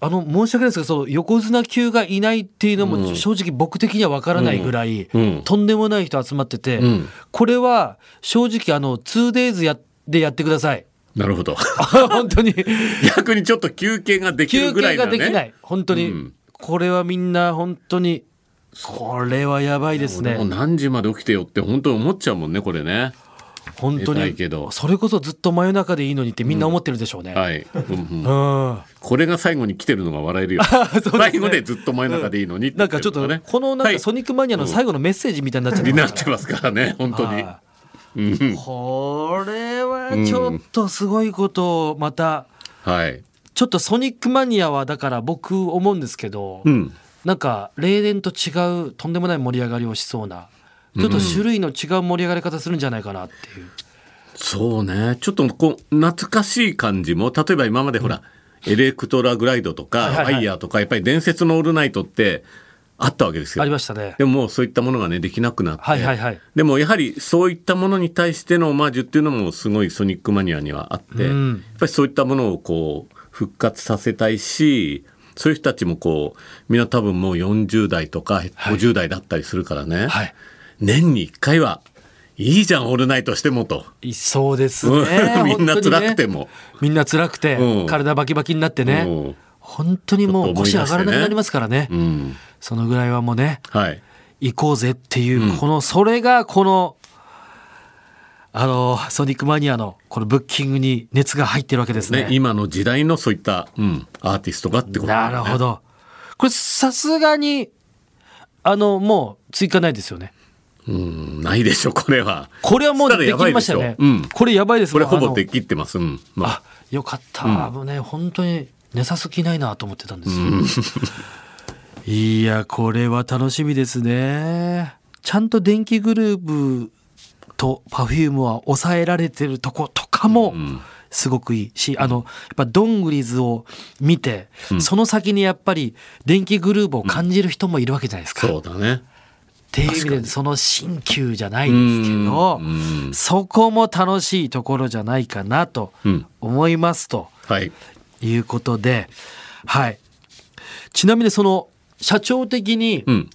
あの申し訳ないですけどその横綱級がいないっていうのうん。も正直僕的には分からないぐらい、うん。とんでもない人集まってて、うん。これは正直あの 2days やでやってください。なるほど。本当に。逆にちょっと休憩ができる休憩ぐらいなね。ができない。本当に、うん。これはみんな本当にこれはやばいですね。何時まで起きてよって本当に思っちゃうもんねこれね。本当にけどそれこそずっと真夜中でいいのにってみんな思ってるでしょうね、はい。うんうんうんこれが最後に来てるのが笑えるよ。ね最後でずっと真夜中でいいのにってなんかちょっとね。このなんはいかソニックマニアの最後のメッセージみたいになっちゃってってますからね、本当に。これはちょっとすごいことをまたはい。ちょっとソニックマニアはだから僕思うんですけど、うん。なんか例年と違うとんでもない盛り上がりをしそうなちょっと種類の違う盛り上がり方するんじゃないかなっていう、そうね。ちょっとこう、懐かしい感じも、例えば今までほら、エレクトラグライドとか、はいはいはい。ファイヤーとか、やっぱり伝説のオールナイトってあったわけですよ。あり。ましたね。でももうそういったものがね、できなくなって。はいはいはい。でもやはりそういったものに対してのオマージュっていうのもすごいソニックマニアにはあって、うん。やっぱりそういったものをこう復活させたいしそういう人たちもこうみんな多分もう40代とか50代だったりするからね、はい年に1回はいいじゃんオールナイトしてもと、いそうですね。うん。みんな辛くても、みんな辛くて、うん。体バキバキになってね、うん。本当にもう腰上がらなくなりますからね。うん、そのぐらいはもうねはい。行こうぜっていう、うん。このそれがこのあのソニックマニアのこのブッキングに熱が入ってるわけですね。ね今の時代のそういった、うん、アーティストがってことなるほど。これさすがにあのもう追加ないですよねうんないでしょこれは。これはもうできましたよね、うん。これやばいですこれほぼできってます。うん。まあ。あよかった、もうね本当に寝さす気ないなと思ってたんです。よ、いやこれは楽しみですね。ちゃんと電気グループとパフュームは抑えられてるとことかもすごくいいし、あのやっぱドングリズを見て、その先にやっぱり電気グループを感じる人もいるわけじゃないですか。そうだねっていう意味でその新旧じゃないですけどうんうん。そこも楽しいところじゃないかなとうん思いますとはい。いうことで、はい。ちなみにその社長的にうん。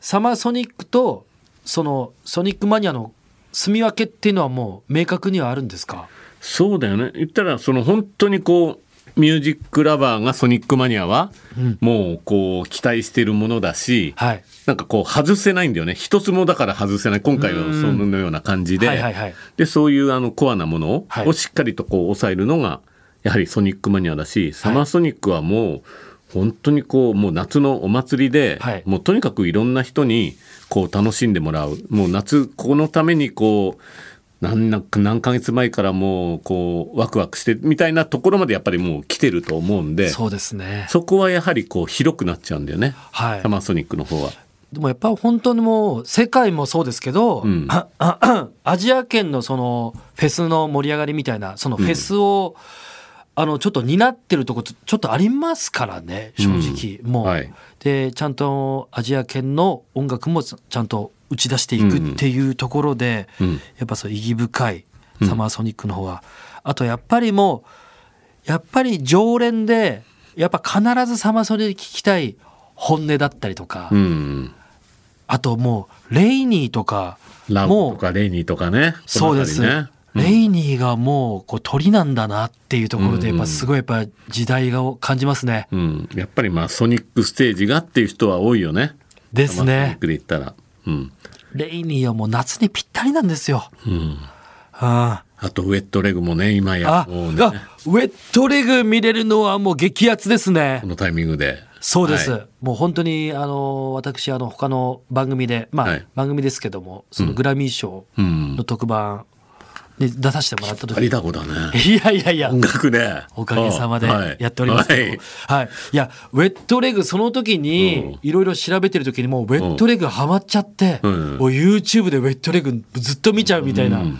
サマーソニックとそのソニックマニアの住み分けっていうのはもう明確にはあるんですか？そうだよね。言ったらその本当にこうミュージックラバーがソニックマニアはうん。もうこう期待してるものだし、はい。なんかこう外せないんだよね。一つもだから外せない今回はそのような感じで、はいはいはい。でそういうあのコアなものを,、はい。しっかりとこう抑えるのがやはりソニックマニアだしサマーソニックはもう本当にこうもう夏のお祭りで、はい。もうとにかくいろんな人にこう楽しんでもらう。もう夏このためにこう何な何ヶ月前からもうこうワクワクしてみたいなところまでやっぱりもう来てると思うんでそそうですね。こはやはりこう広くなっちゃうんだよね、はいサ。マーソニックの方は。でもやっぱ本当にもう世界もそうですけど、うんアジア圏のそのフェスの盛り上がりみたいなそのフェスを、あのちょっと担ってるとこちょっとありますからね正直、もう、はいでちゃんとアジア圏の音楽もちゃんと打ち出していくっていうところで、うん。やっぱそう意義深いサマーソニックの方は、あとやっぱりもうやっぱり常連でやっぱ必ずサマーソニック聞きたい本音だったりとか、うん。あともうレイニーとかもうとかレイニーとかねそうです、ね。レイニーがもうこう鳥なんだなっていうところでうん。やっぱすごいやっぱ時代を感じますね。うん、やっぱりまあソニックステージがっていう人は多いよね。ですね。ソニックで言ったら。うん。レイニーはもう夏にぴったりなんですよ。うん。ああと、ウェットレグもね、今やあ、もうね、あウェットレグ見れるのはもう激アツですねこ。のタイミングで。そうです、はいもう本当にあの私あの他の番組でまあ、はい番組ですけどもそのグラミー賞うんの。特番に出させてもらった時ありだこだね。いやいやいや。音楽で。おかげさまではい。やっております。けど、ははい。い、い、やウェットレグその時にいろいろ調べてる時にもうウェットレグハマっちゃって、うん。もう YouTube でウェットレグずっと見ちゃうみたいな、うん。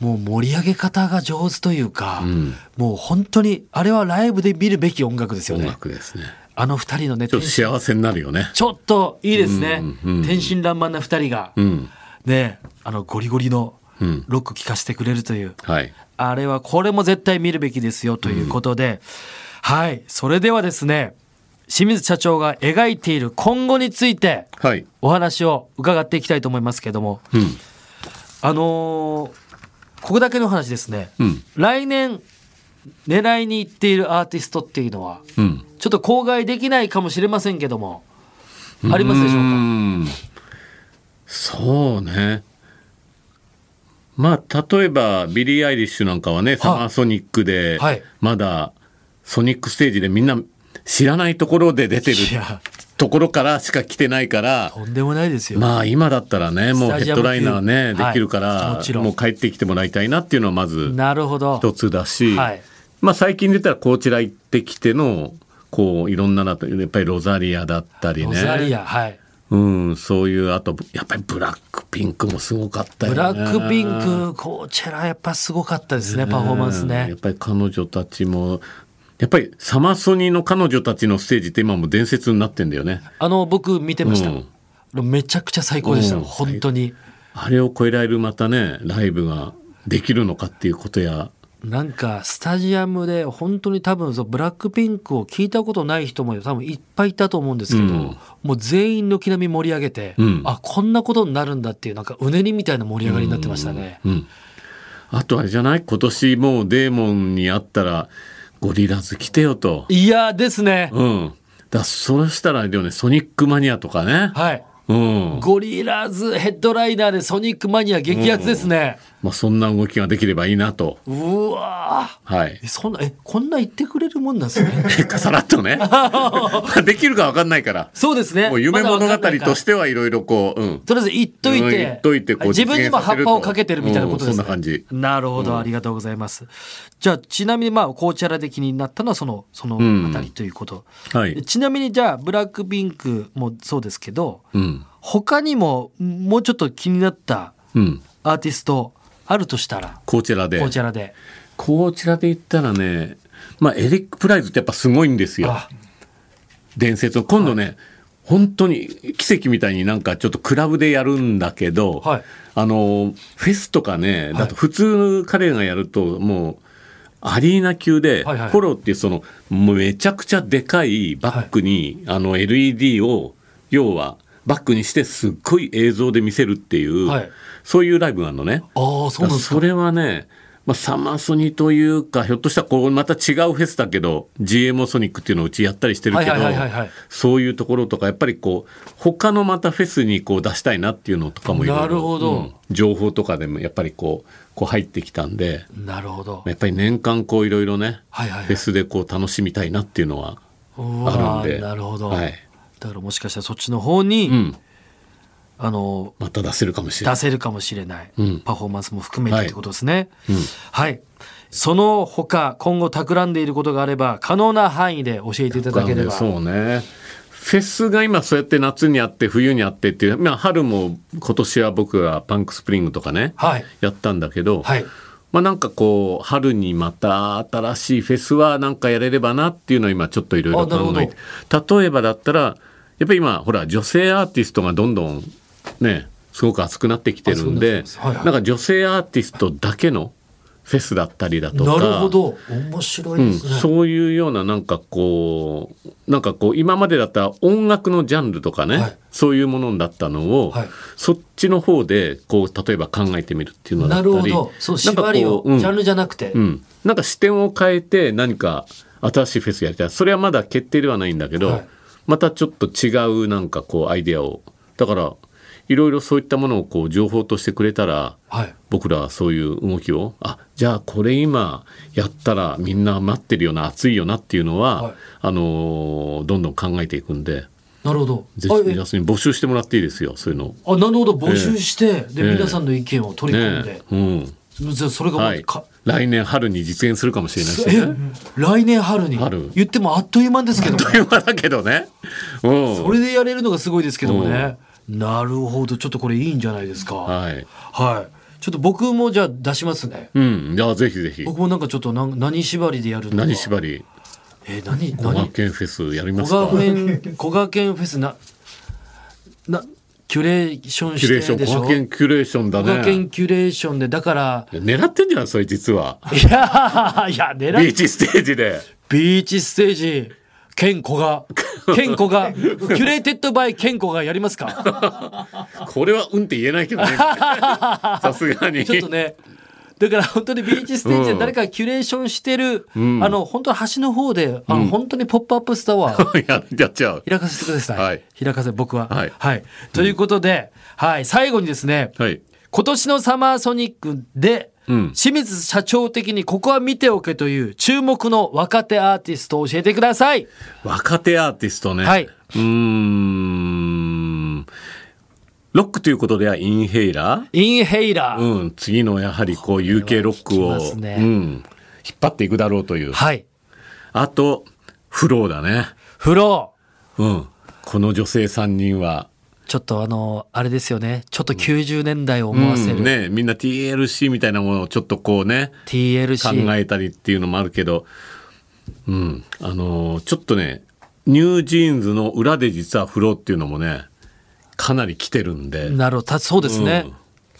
もう盛り上げ方が上手というか、ん。もう本当にあれはライブで見るべき音楽ですよ音ね楽ですね。あの二人のねちょっと幸せになるよね。ちょっといいですね、うんうん天真爛漫な二人が、うん。ねあのゴリゴリのうんロック聴かせてくれるという、はい。あれはこれも絶対見るべきですよということで、はいそれではですね清水社長が描いている今後についてはい。お話を伺っていきたいと思いますけどもうん。あのーここだけの話ですね、うん。来年狙いに行っているアーティストっていうのはうん。ちょっと口外できないかもしれませんけどもありますでしょうか？んそうね。まあ、例えば、ビリー・アイリッシュなんかはね、サマーソニックではい、まだ、ソニックステージでみんな知らないところで出てるところからしか来てないから、とんでもないですよ、まあ今だったらね、もうヘッドライナーね、できるかはいらもう帰ってきてもらいたいなっていうのはまずなるほど。一つだし、はい。まあ最近で言ったらこちら行ってきての、こういろんななと、やっぱりロザリアだったりね。ロザリアはいうん、そういう、あと、やっぱりブラックピンクもすごかったよね。ブラックピンクコーチェラやっぱすごかったですねパフォーマンスうんやねっぱり彼女たちも、やっぱりサマソニの彼女たちのステージって今も伝説になってんだよね。あの僕見てました、うん。めちゃくちゃ最高でした、うん。本当に。あれを超えられるまたね、ライブができるのかっていうことや、なんかスタジアムで本当に多分そうブラックピンクを聞いたことない人も多分いっぱいいたと思うんですけど、うんもう全員軒並み盛り上げて、うんあこんなことになるんだっていうなんかうねりみたいな盛り上がりになってましたね、うん。あとあれじゃない今年もうデーモンに会ったら、ゴリラズ来てよと。いやですね、うん。だそうしたらあれだよね、ソニックマニアとかね。はいうん。ゴリラズヘッドライナーでソニックマニア激アツですね、まあそんな動きができればいいなと。うわはいそんなえこんな言ってくれるもんなんですね？さらっとね。できるかわかんないから。そうですねもう夢物語とししてはいろいろこう、うん。とりあえず言っといて,、うん言っといてこう自分にも葉っぱをかけてるみたいなことですね、うんそんな感じなるほど、ありがとうございますじゃあちなみにまあ紅茶ラで気になったのはそのそのあたりということ、はい。ちなみにじゃあブラックピンクもそうですけどうん。他にももうちょっと気になったうん。アーティストあるとしたら？こちらで。紅茶ラでこちらで言ったらね、まあエリック・プライズってやっぱすごいんですよ。あ伝説の。今度ね、本当に奇跡みたいになんかちょっとクラブでやるんだけど、はいあの、フェスとかね、だと普通彼がやるともう、アリーナ級で、はいはいフォローっていうその、めちゃくちゃでかいバックに、あの LED を、要はバックにしてすっごい映像で見せるっていう、はい。そういうライブがあるのね。ああそうなんそれはね、まあ、サマソニというか、ひょっとしたらこうまた違うフェスだけど、GMO ソニックっていうのをうちやったりしてるけどそういうところとか、やっぱりこう、他のまたフェスにこう出したいなっていうのとかもいろいろ情報とかでもやっぱりこう、こう入ってきたんで、なるほど。やっぱり年間こういろいろね、はいはいはい。フェスでこう楽しみたいなっていうのはあるんで。なるほど、はい。だからもしかしたらそっちの方に、うん。あのまた出せるかもしれない。出せるかもしれない、うんパフォーマンスも含めてはいってことですね。うんはい。その他今後企んでいることがあれば可能な範囲で教えていただければ。そうね。フェスが今そうやって夏にあって冬にあってっていう、まあ春も今年は僕がパンクスプリングとかね、はいやったんだけど、はい。まあなんかこう春にまた新しいフェスはなんかやれればなっていうのを今ちょっといろいろ考えて。例えばだったらやっぱり今ほら女性アーティストがどんどんねすごく熱くなってきてるんでなんか女性アーティストだけのフェスだったりだとか。なるほど。面白いうん、ですね。そういうようななんかこうなんかこう今までだったら音楽のジャンルとかね、はい。そういうものだったのを、はい。そっちの方でこう例えば考えてみるっていうのだなったりるほど。そう縛りを、うん。ジャンルじゃなくて。うん、なんか視点を変えて何か新しいフェスやりたい。それはまだ決定ではないんだけど、はい。またちょっと違うなんかこうアイデアを。だからいろいろそういったものをこう情報としてくれたらはい。僕らはそういう動きをあじゃあこれ今やったらみんな待ってるよな熱いよなっていうのは、はい。あのーどんどん考えていくんでなるほど。ぜひ皆さんに募集してもらっていいですよそういうの。あなるほど。募集して、でええ。皆さんの意見を取り込んで。ね、うん。じゃあそれがはい。か、来年春に実現するかもしれないですね。来年春に。春。言ってもあっという間ですけどもという間だけどね。うん、それでやれるのがすごいですけどもね、なるほどちょっとこれいいんじゃないですかはい、はい。ちょっと僕もじゃあ出しますねうん、いやぜひぜひ。僕もなんかちょっとなん何縛りでやるのか何縛り？えー何？小何学県フェスやりま小すか？小学園フェスななキュレーションしキュレーションてでしょ小学県キュレーションだ小学園ね。キュレーションでだから狙ってんじゃんそれ実は。いやいや狙いビーチステージで。ビーチステージ健子が 健子がキュレーテッドバイ健子がやりますか？これはうんって言えないけどね。さすがに。ちょっとねだから本当にビーチステージで誰かキュレーションしてる、んあの本当端の方であの、本当にポップアップスタワーややっちゃう。開かせてください。はい開かせ僕は。はいということで、はい、最後にですね、はい。今年のサマーソニックで、うん清水社長的にここは見ておけという注目の若手アーティストを教えてください。若手アーティストね。はいうーん。ロックということではインヘイラーインヘイラー。うん、次のやはりこう UK ロックを、ねうん、引っ張っていくだろうという。はい。あと、フローだね。フロうん。この女性3人は、ー。ちょっとあの、あれですよね。ちょっと90年代を思わせる。うんね、みんな TLC みたいなものをちょっとこうね、考 TLC。えたりっていうのもあるけど、うん、あのーちょっとね、ニュージーンズの裏で実はフローっていうのもね、かなり来てるんで、なるほど。たそうですね。うん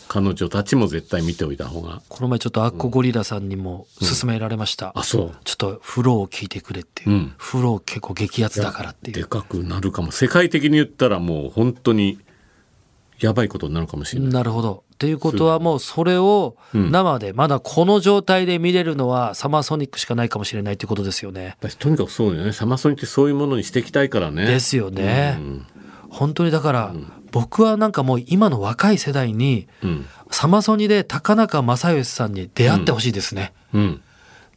彼女たちも絶対見ておいた方が。この前ちょっとアッコゴリラさんにも勧められました。あ、そう。ちょっとフローを聞いてくれっていう。うんフロー結構激アツだからっていう。でかくなるかも世界的に言ったらもう本当にやばいことになるかもしれない、なるほど。っていうことはもうそれをうん生でまだこの状態で見れるのはサマーソニックしかないかもしれないということですよね。私とにかくそうよねサマソニってそういうものにしていきたいからねですよね。うん本当にだから僕はなんかもう今の若い世代にうん。サマソニで高中正義さんに出会ってほしいですね。うん。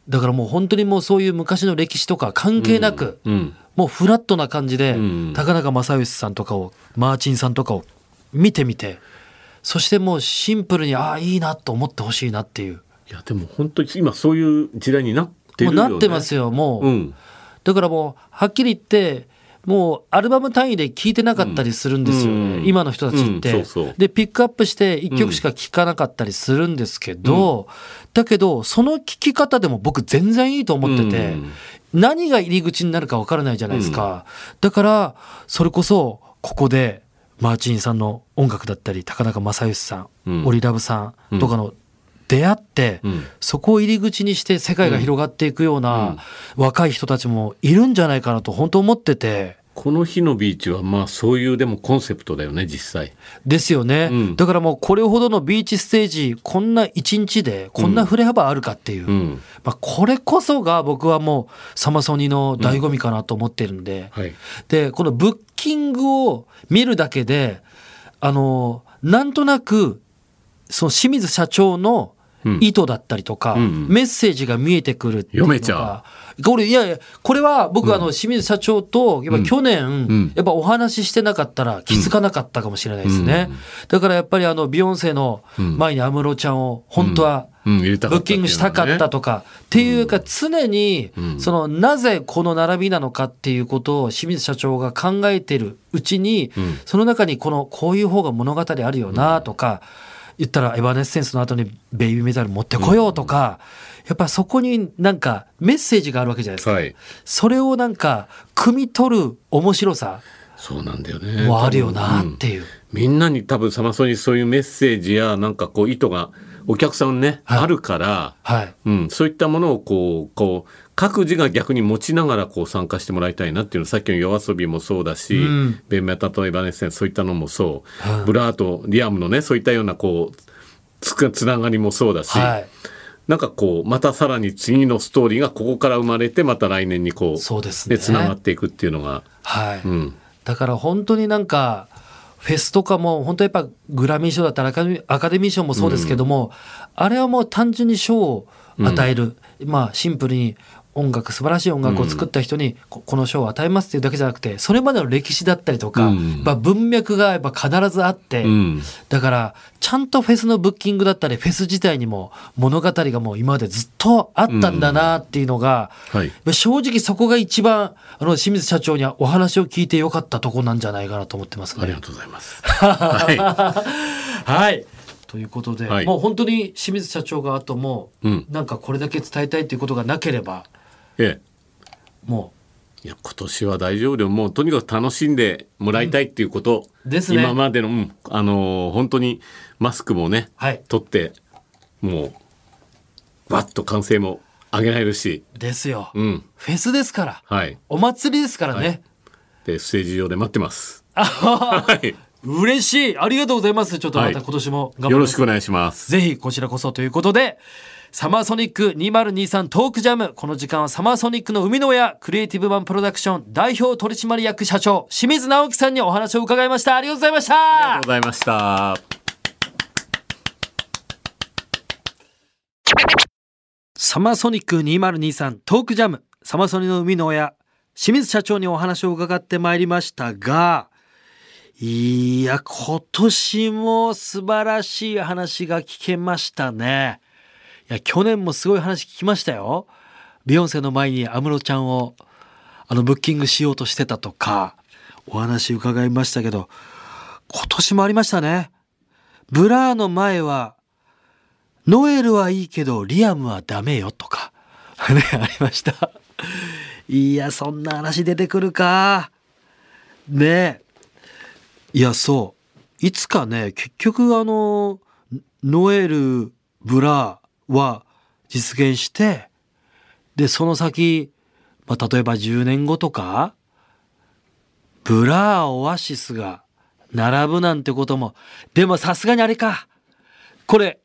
だからもう本当にもうそういう昔の歴史とか関係なく、うん。もうフラットな感じで、うん。高中正義さんとかをマーチンさんとかを見てみてそしてもうシンプルにああいいなと思ってほしいなっていう。いやでも本当に今そういう時代になってるよね。もうなってますよもう、うん。だからもうはっきり言ってもうアルバム単位で聴いてなかったりするんですよね、うん。今の人たちって、うんそうそう。でピックアップして1曲しか聴かなかったりするんですけど、だけどその聴き方でも僕全然いいと思ってて、うん。何が入り口になるか分からないじゃないですか、だからそれこそここでマーチンさんの音楽だったり高中正義さん、うん。オリラブさんとかの出会って、うん。そこを入り口にして世界が広がっていくような若い人たちもいるんじゃないかなと本当思ってて。この日のビーチはまあそういうでもコンセプトだよね実際。ですよね、うん。だからもうこれほどのビーチステージこんな一日でこんな振れ幅あるかっていう、うん。まあ、これこそが僕はもうサマソニの醍醐味かなと思ってるんで、はい。でこのブッキングを見るだけであのなんとなくその清水社長のうん意図だったりとか、うんメッセージが見えてくるっていうのが。読めちゃこれいやいやこれは僕、あの清水社長とやっぱ去年、ん。やっぱお話ししてなかったら気づかなかったかもしれないですね、うん。だからやっぱりあのビヨンセの前に安室ちゃんを本当は、ブッキングしたかったとかっていうか常にうん。そのなぜこの並びなのかっていうことを清水社長が考えてるうちにうん。その中にこのこういう方が物語あるよなとか言ったらエバネッセンスの後にベイビーメタル持ってこようとかやっぱそこになんかメッセージがあるわけじゃないですか。はいそれをなんか汲み取る面白さそうなんだよねもあるよなうんっていう。みんなに多分サマソニそういうメッセージやなんかこう意図がお客さんね、はいあるから、はい。うん、そういったものをこうこう各自が逆に持ちながらこう参加してもらいたいなっていうのさっきの YOASOBIもそうだし、うんベビメタとエバネッセンスそういったのもそう、はいブラーとリアムのねそういったようなこうつくつながりもそうだし、はい。なんかこうまたさらに次のストーリーがここから生まれてまた来年にこうそうですねつながっていくっていうのが、はい、うん、だから本当になんかフェスとかも本当やっぱグラミー賞だったらアカデミー賞もそうですけども、あれはもう単純に賞を与える、まあシンプルに音楽素晴らしい音楽を作った人にここの賞を与えますっていうだけじゃなくてそれまでの歴史だったりとか、うん。まあ文脈がやっぱ必ずあって、うん。だからちゃんとフェスのブッキングだったりフェス自体にも物語がもう今までずっとあったんだなっていうのが、はい。正直そこが一番あの清水社長にはお話を聞いてよかったとこなんじゃないかなと思ってますね。ありが。とうございます。ははい。ということで、はい。もう本当に清水社長があともう、うん。なんかこれだけ伝えたいということがなければい、え。もえ、いや今年は大丈夫でもうとにかく楽しんでもらいたいっていうこと、うですね。今までの、うんあのー本当にマスクもねはい。取ってもうバッと歓声も上げられるし、ですよ、うん。フェスですから。はい、お祭りですからね。でステージ上で待ってます。あはい、嬉しいありがとうございますちょっとまたはい今年も頑張りますよろしくお願いします。ぜひこちらこそということで、サマーソニック2023トークジャム。この時間はサマーソニックの生みの親、クリエイティブマンプロダクション代表取締役社長、清水直樹さんにお話を伺いました。ありがとうございましありがたとうございました。サマーソニック2023トークジャム。サマソニの生みの親、清水社長にお話を伺ってまいりましたが、いや、今年も素晴らしい話が聞けましたね。いや、去年もすごい話聞きましたよ。ビヨンセの前に安室ちゃんを、あの、ブッキングしようとしてたとか、お話伺いましたけど、今年もありましたね。ブラーの前は、ノエルはいいけど、リアムはダメよとか、ね、ありました。いや、そんな話出てくるか。ねえ。いや、そう。いつかね、結局あの、ノエル、ブラーは実現して、で、その先、まあ、例えば10年後とか、ブラー、オアシスが並ぶなんてことも、でもさすがにあれか。これ、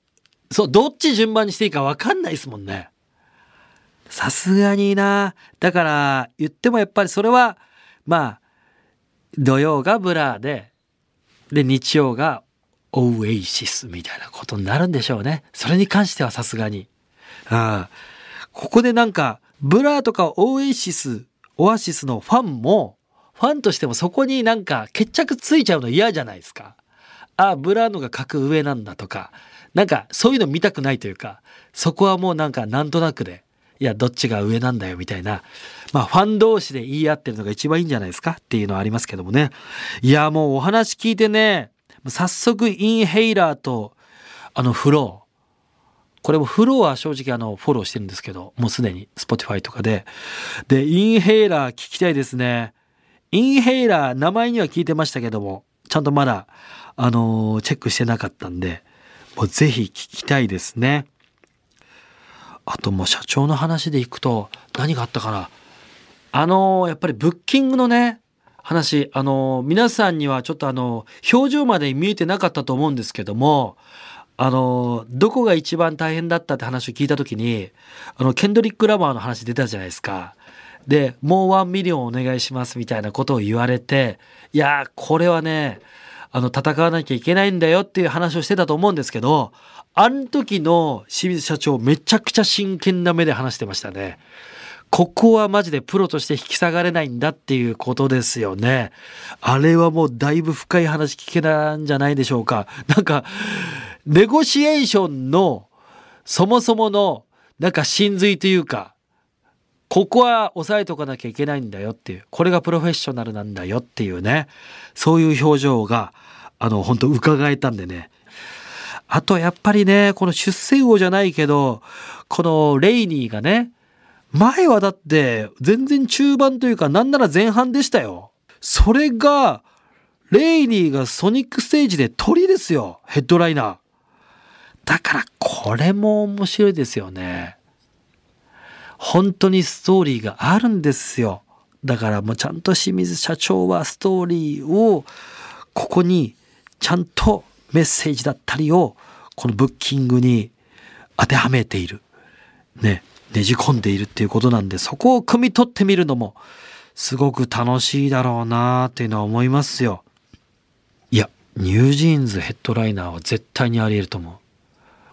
そう、どっち順番にしていいか分かんないですもんね。さすがにな。だから、言ってもやっぱりそれは、まあ、土曜がブラーで、で、日曜がオエイシスみたいなことになるんでしょうね。それに関してはさすがに。うん。ここでなんか、ブラーとかオエイシス、オアシスのファンも、ファンとしてもそこになんか決着ついちゃうの嫌じゃないですか。あ、ブラーのが格上なんだとか、なんかそういうの見たくないというか、そこはもうなんかなんとなくで、いや、どっちが上なんだよみたいな、まあファン同士で言い合ってるのが一番いいんじゃないですかっていうのはありますけどもね。いや、もうお話聞いてね、早速インヘイラーと、あのフロー、これもフローは正直あのフォローしてるんですけど、もうすでに Spotify とかで。で、インヘイラー聞きたいですね。インヘイラー名前には聞いてましたけども、ちゃんとまだ、あのチェックしてなかったんで、もうぜひ聞きたいですね。あともう社長の話でいくと、何があったかな。あのーやっぱりブッキングのね、話、あのー皆さんにはちょっとあの表情まで見えてなかったと思うんですけども、あのどこが一番大変だったって話を聞いた時にあのケンドリック・ラマーの話出たじゃないですか。でもう one million お願いしますみたいなことを言われていやこれはねあの戦わなきゃいけないんだよっていう話をしてたと思うんですけどあの時の清水社長めちゃくちゃ真剣な目で話してましたね。ここはマジでプロとして引き下がれないんだっていうことですよね。あれはもうだいぶ深い話聞けたんじゃないでしょうか。なんか、ネゴシエーションのそもそものなんか真髄というか、ここは押さえとかなきゃいけないんだよっていう、これがプロフェッショナルなんだよっていうね、そういう表情が、あの、本当伺えたんでね。あとやっぱりね、この出世魚じゃないけど、このレイニーがね、前はだって全然中盤というかなんなら前半でしたよ。それが、レイニーがソニックステージで鳥ですよ。ヘッドライナー。だからこれも面白いですよね。本当にストーリーがあるんですよ。だからもうちゃんと清水社長はストーリーをここにちゃんとメッセージだったりをこのブッキングに当てはめている。ね、ねじ込んでいるっていうことなんで、そこを汲み取ってみるのも、すごく楽しいだろうなーっていうのは思いますよ。いや、ニュージーンズヘッドライナーは絶対にあり得ると思う。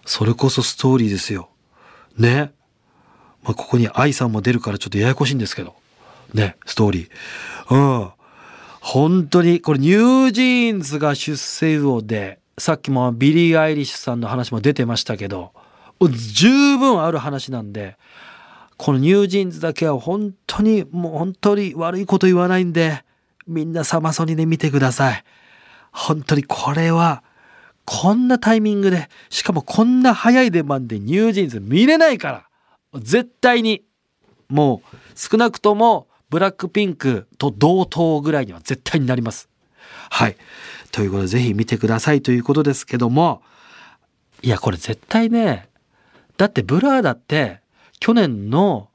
それこそストーリーですよ。ね。まあ、ここに愛さんも出るからちょっとややこしいんですけど。ね、ストーリー。うん。本当に、これニュージーンズが出世魚で、さっきもビリー・アイリッシュさんの話も出てましたけど、十分ある話なんで、このニュージーンズだけは本当に、もう本当に悪いこと言わないんで、みんなサマソニで見てください。本当にこれは、こんなタイミングで、しかもこんな早い出番でニュージーンズ見れないから、絶対に、もう少なくともブラックピンクと同等ぐらいには絶対になります。はい。ということでぜひ見てくださいということですけども、いや、これ絶対ね、だってブラーだって去年の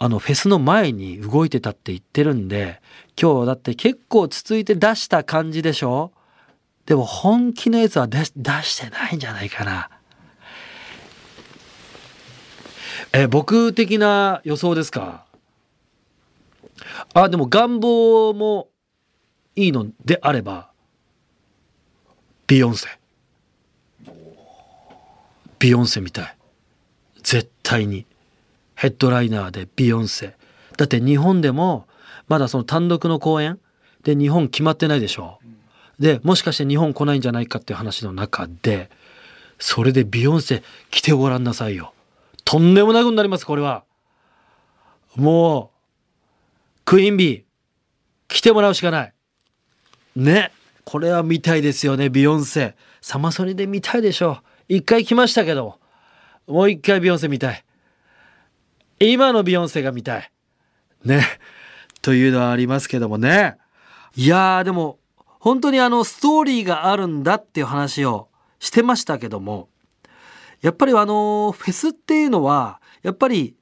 あのフェスの前に動いてたって言ってるんで、今日だって結構続いて出した感じでしょ？でも本気のやつは出してないんじゃないかな。え、僕的な予想ですか？あ、でも願望もいいのであれば、ビヨンセ。ビヨンセみたい。絶対に。ヘッドライナーでビヨンセ。だって日本でも、まだその単独の公演で日本決まってないでしょ。で、もしかして日本来ないんじゃないかっていう話の中で、それでビヨンセ来てごらんなさいよ。とんでもなくなります、これは。もう、クイーンビー、来てもらうしかない。ね。これは見たいですよね、ビヨンセ。サマソニで見たいでしょう。一回来ましたけど、もう一回ビヨンセ見たい。今のビヨンセが見たい。ね。というのはありますけどもね。いやーでも、本当にあのストーリーがあるんだっていう話をしてましたけども、やっぱりあのフェスっていうのは、やっぱり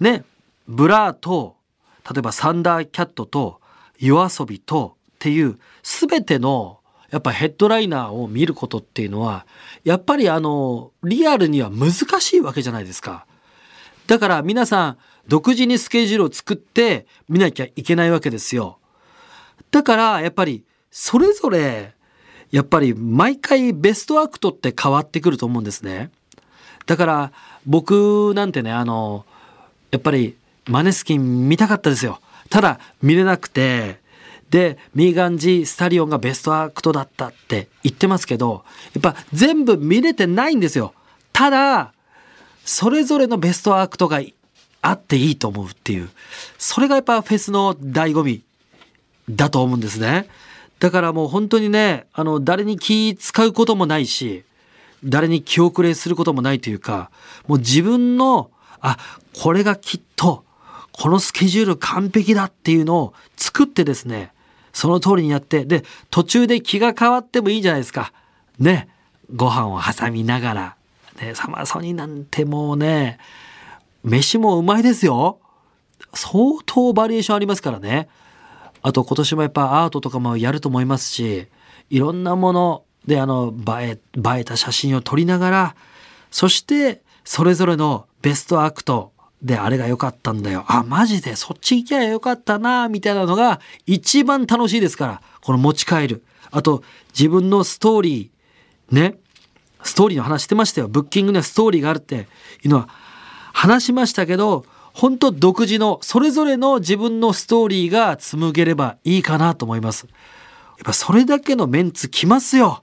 ね、ブラーと例えばサンダーキャットと YOASOBI とっていう全てのやっぱヘッドライナーを見ることっていうのはやっぱりあのリアルには難しいわけじゃないですか。だから皆さん独自にスケジュールを作って見なきゃいけないわけですよ。だからやっぱりそれぞれやっぱり毎回ベストアクトって変わってくると思うんですね。だから僕なんてねあのやっぱりマネスキン見たかったですよ。ただ見れなくて、で、ミーガン・ジー・スタリオンがベストアクトだったって言ってますけど、やっぱ全部見れてないんですよ。ただ、それぞれのベストアクトがあっていいと思うっていう、それがやっぱフェスの醍醐味だと思うんですね。だからもう本当にね、あの、誰に気使うこともないし、誰に気遅れすることもないというか、もう自分の、あ、これがきっとこのスケジュール完璧だっていうのを作ってですね、その通りにやって、で、途中で気が変わってもいいじゃないですか。ね。ご飯を挟みながら。ね、サマソニなんてもうね、飯もうまいですよ。相当バリエーションありますからね。あと今年もやっぱアートとかもやると思いますし、いろんなものであの映え、映えた写真を撮りながら、そしてそれぞれのベストアクト、で、あれが良かったんだよ。あ、マジで？そっち行きゃよかったな、みたいなのが一番楽しいですから。この持ち帰る。あと、自分のストーリー、ね？ストーリーの話してましたよ。ブッキングにはストーリーがあるっていうのは話しましたけど、本当独自の、それぞれの自分のストーリーが紡げればいいかなと思います。やっぱそれだけのメンツ来ますよ。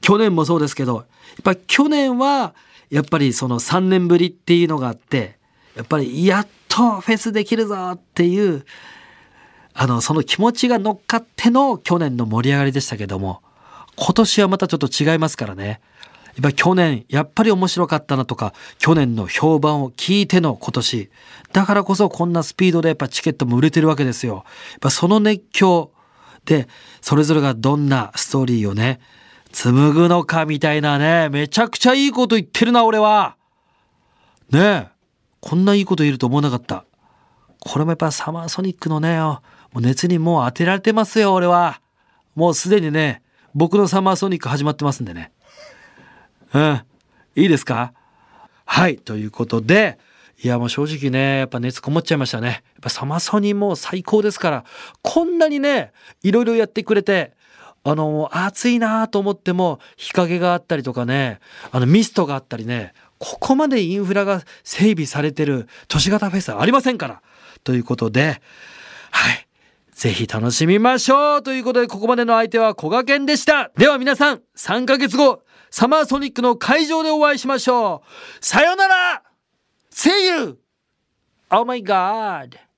去年もそうですけど、やっぱ去年は、やっぱりその3年ぶりっていうのがあって、やっぱりやっとフェスできるぞっていうあのその気持ちが乗っかっての去年の盛り上がりでしたけども今年はまたちょっと違いますからねやっぱ去年やっぱり面白かったなとか去年の評判を聞いての今年だからこそこんなスピードでやっぱチケットも売れてるわけですよ。やっぱその熱狂でそれぞれがどんなストーリーをね紡ぐのかみたいなねめちゃくちゃいいこと言ってるな俺は。ねえ。こんないいこと言えると思わなかった。これもやっぱサマーソニックのね、もう熱にもう当てられてますよ、俺は。もうすでにね、僕のサマーソニック始まってますんでね。うん。いいですか？はい。ということで、いやもう正直ねやっぱ熱こもっちゃいましたねやっぱサマソニも最高ですからこんなにねいろいろやってくれてあの暑いなと思っても日陰があったりとかねあのミストがあったりねここまでインフラが整備されてる都市型フェスはありませんからということではいぜひ楽しみましょうということでここまでの相手は小賀健でしたでは皆さん3ヶ月後サマーソニックの会場でお会いしましょうさよなら See you! Oh my god!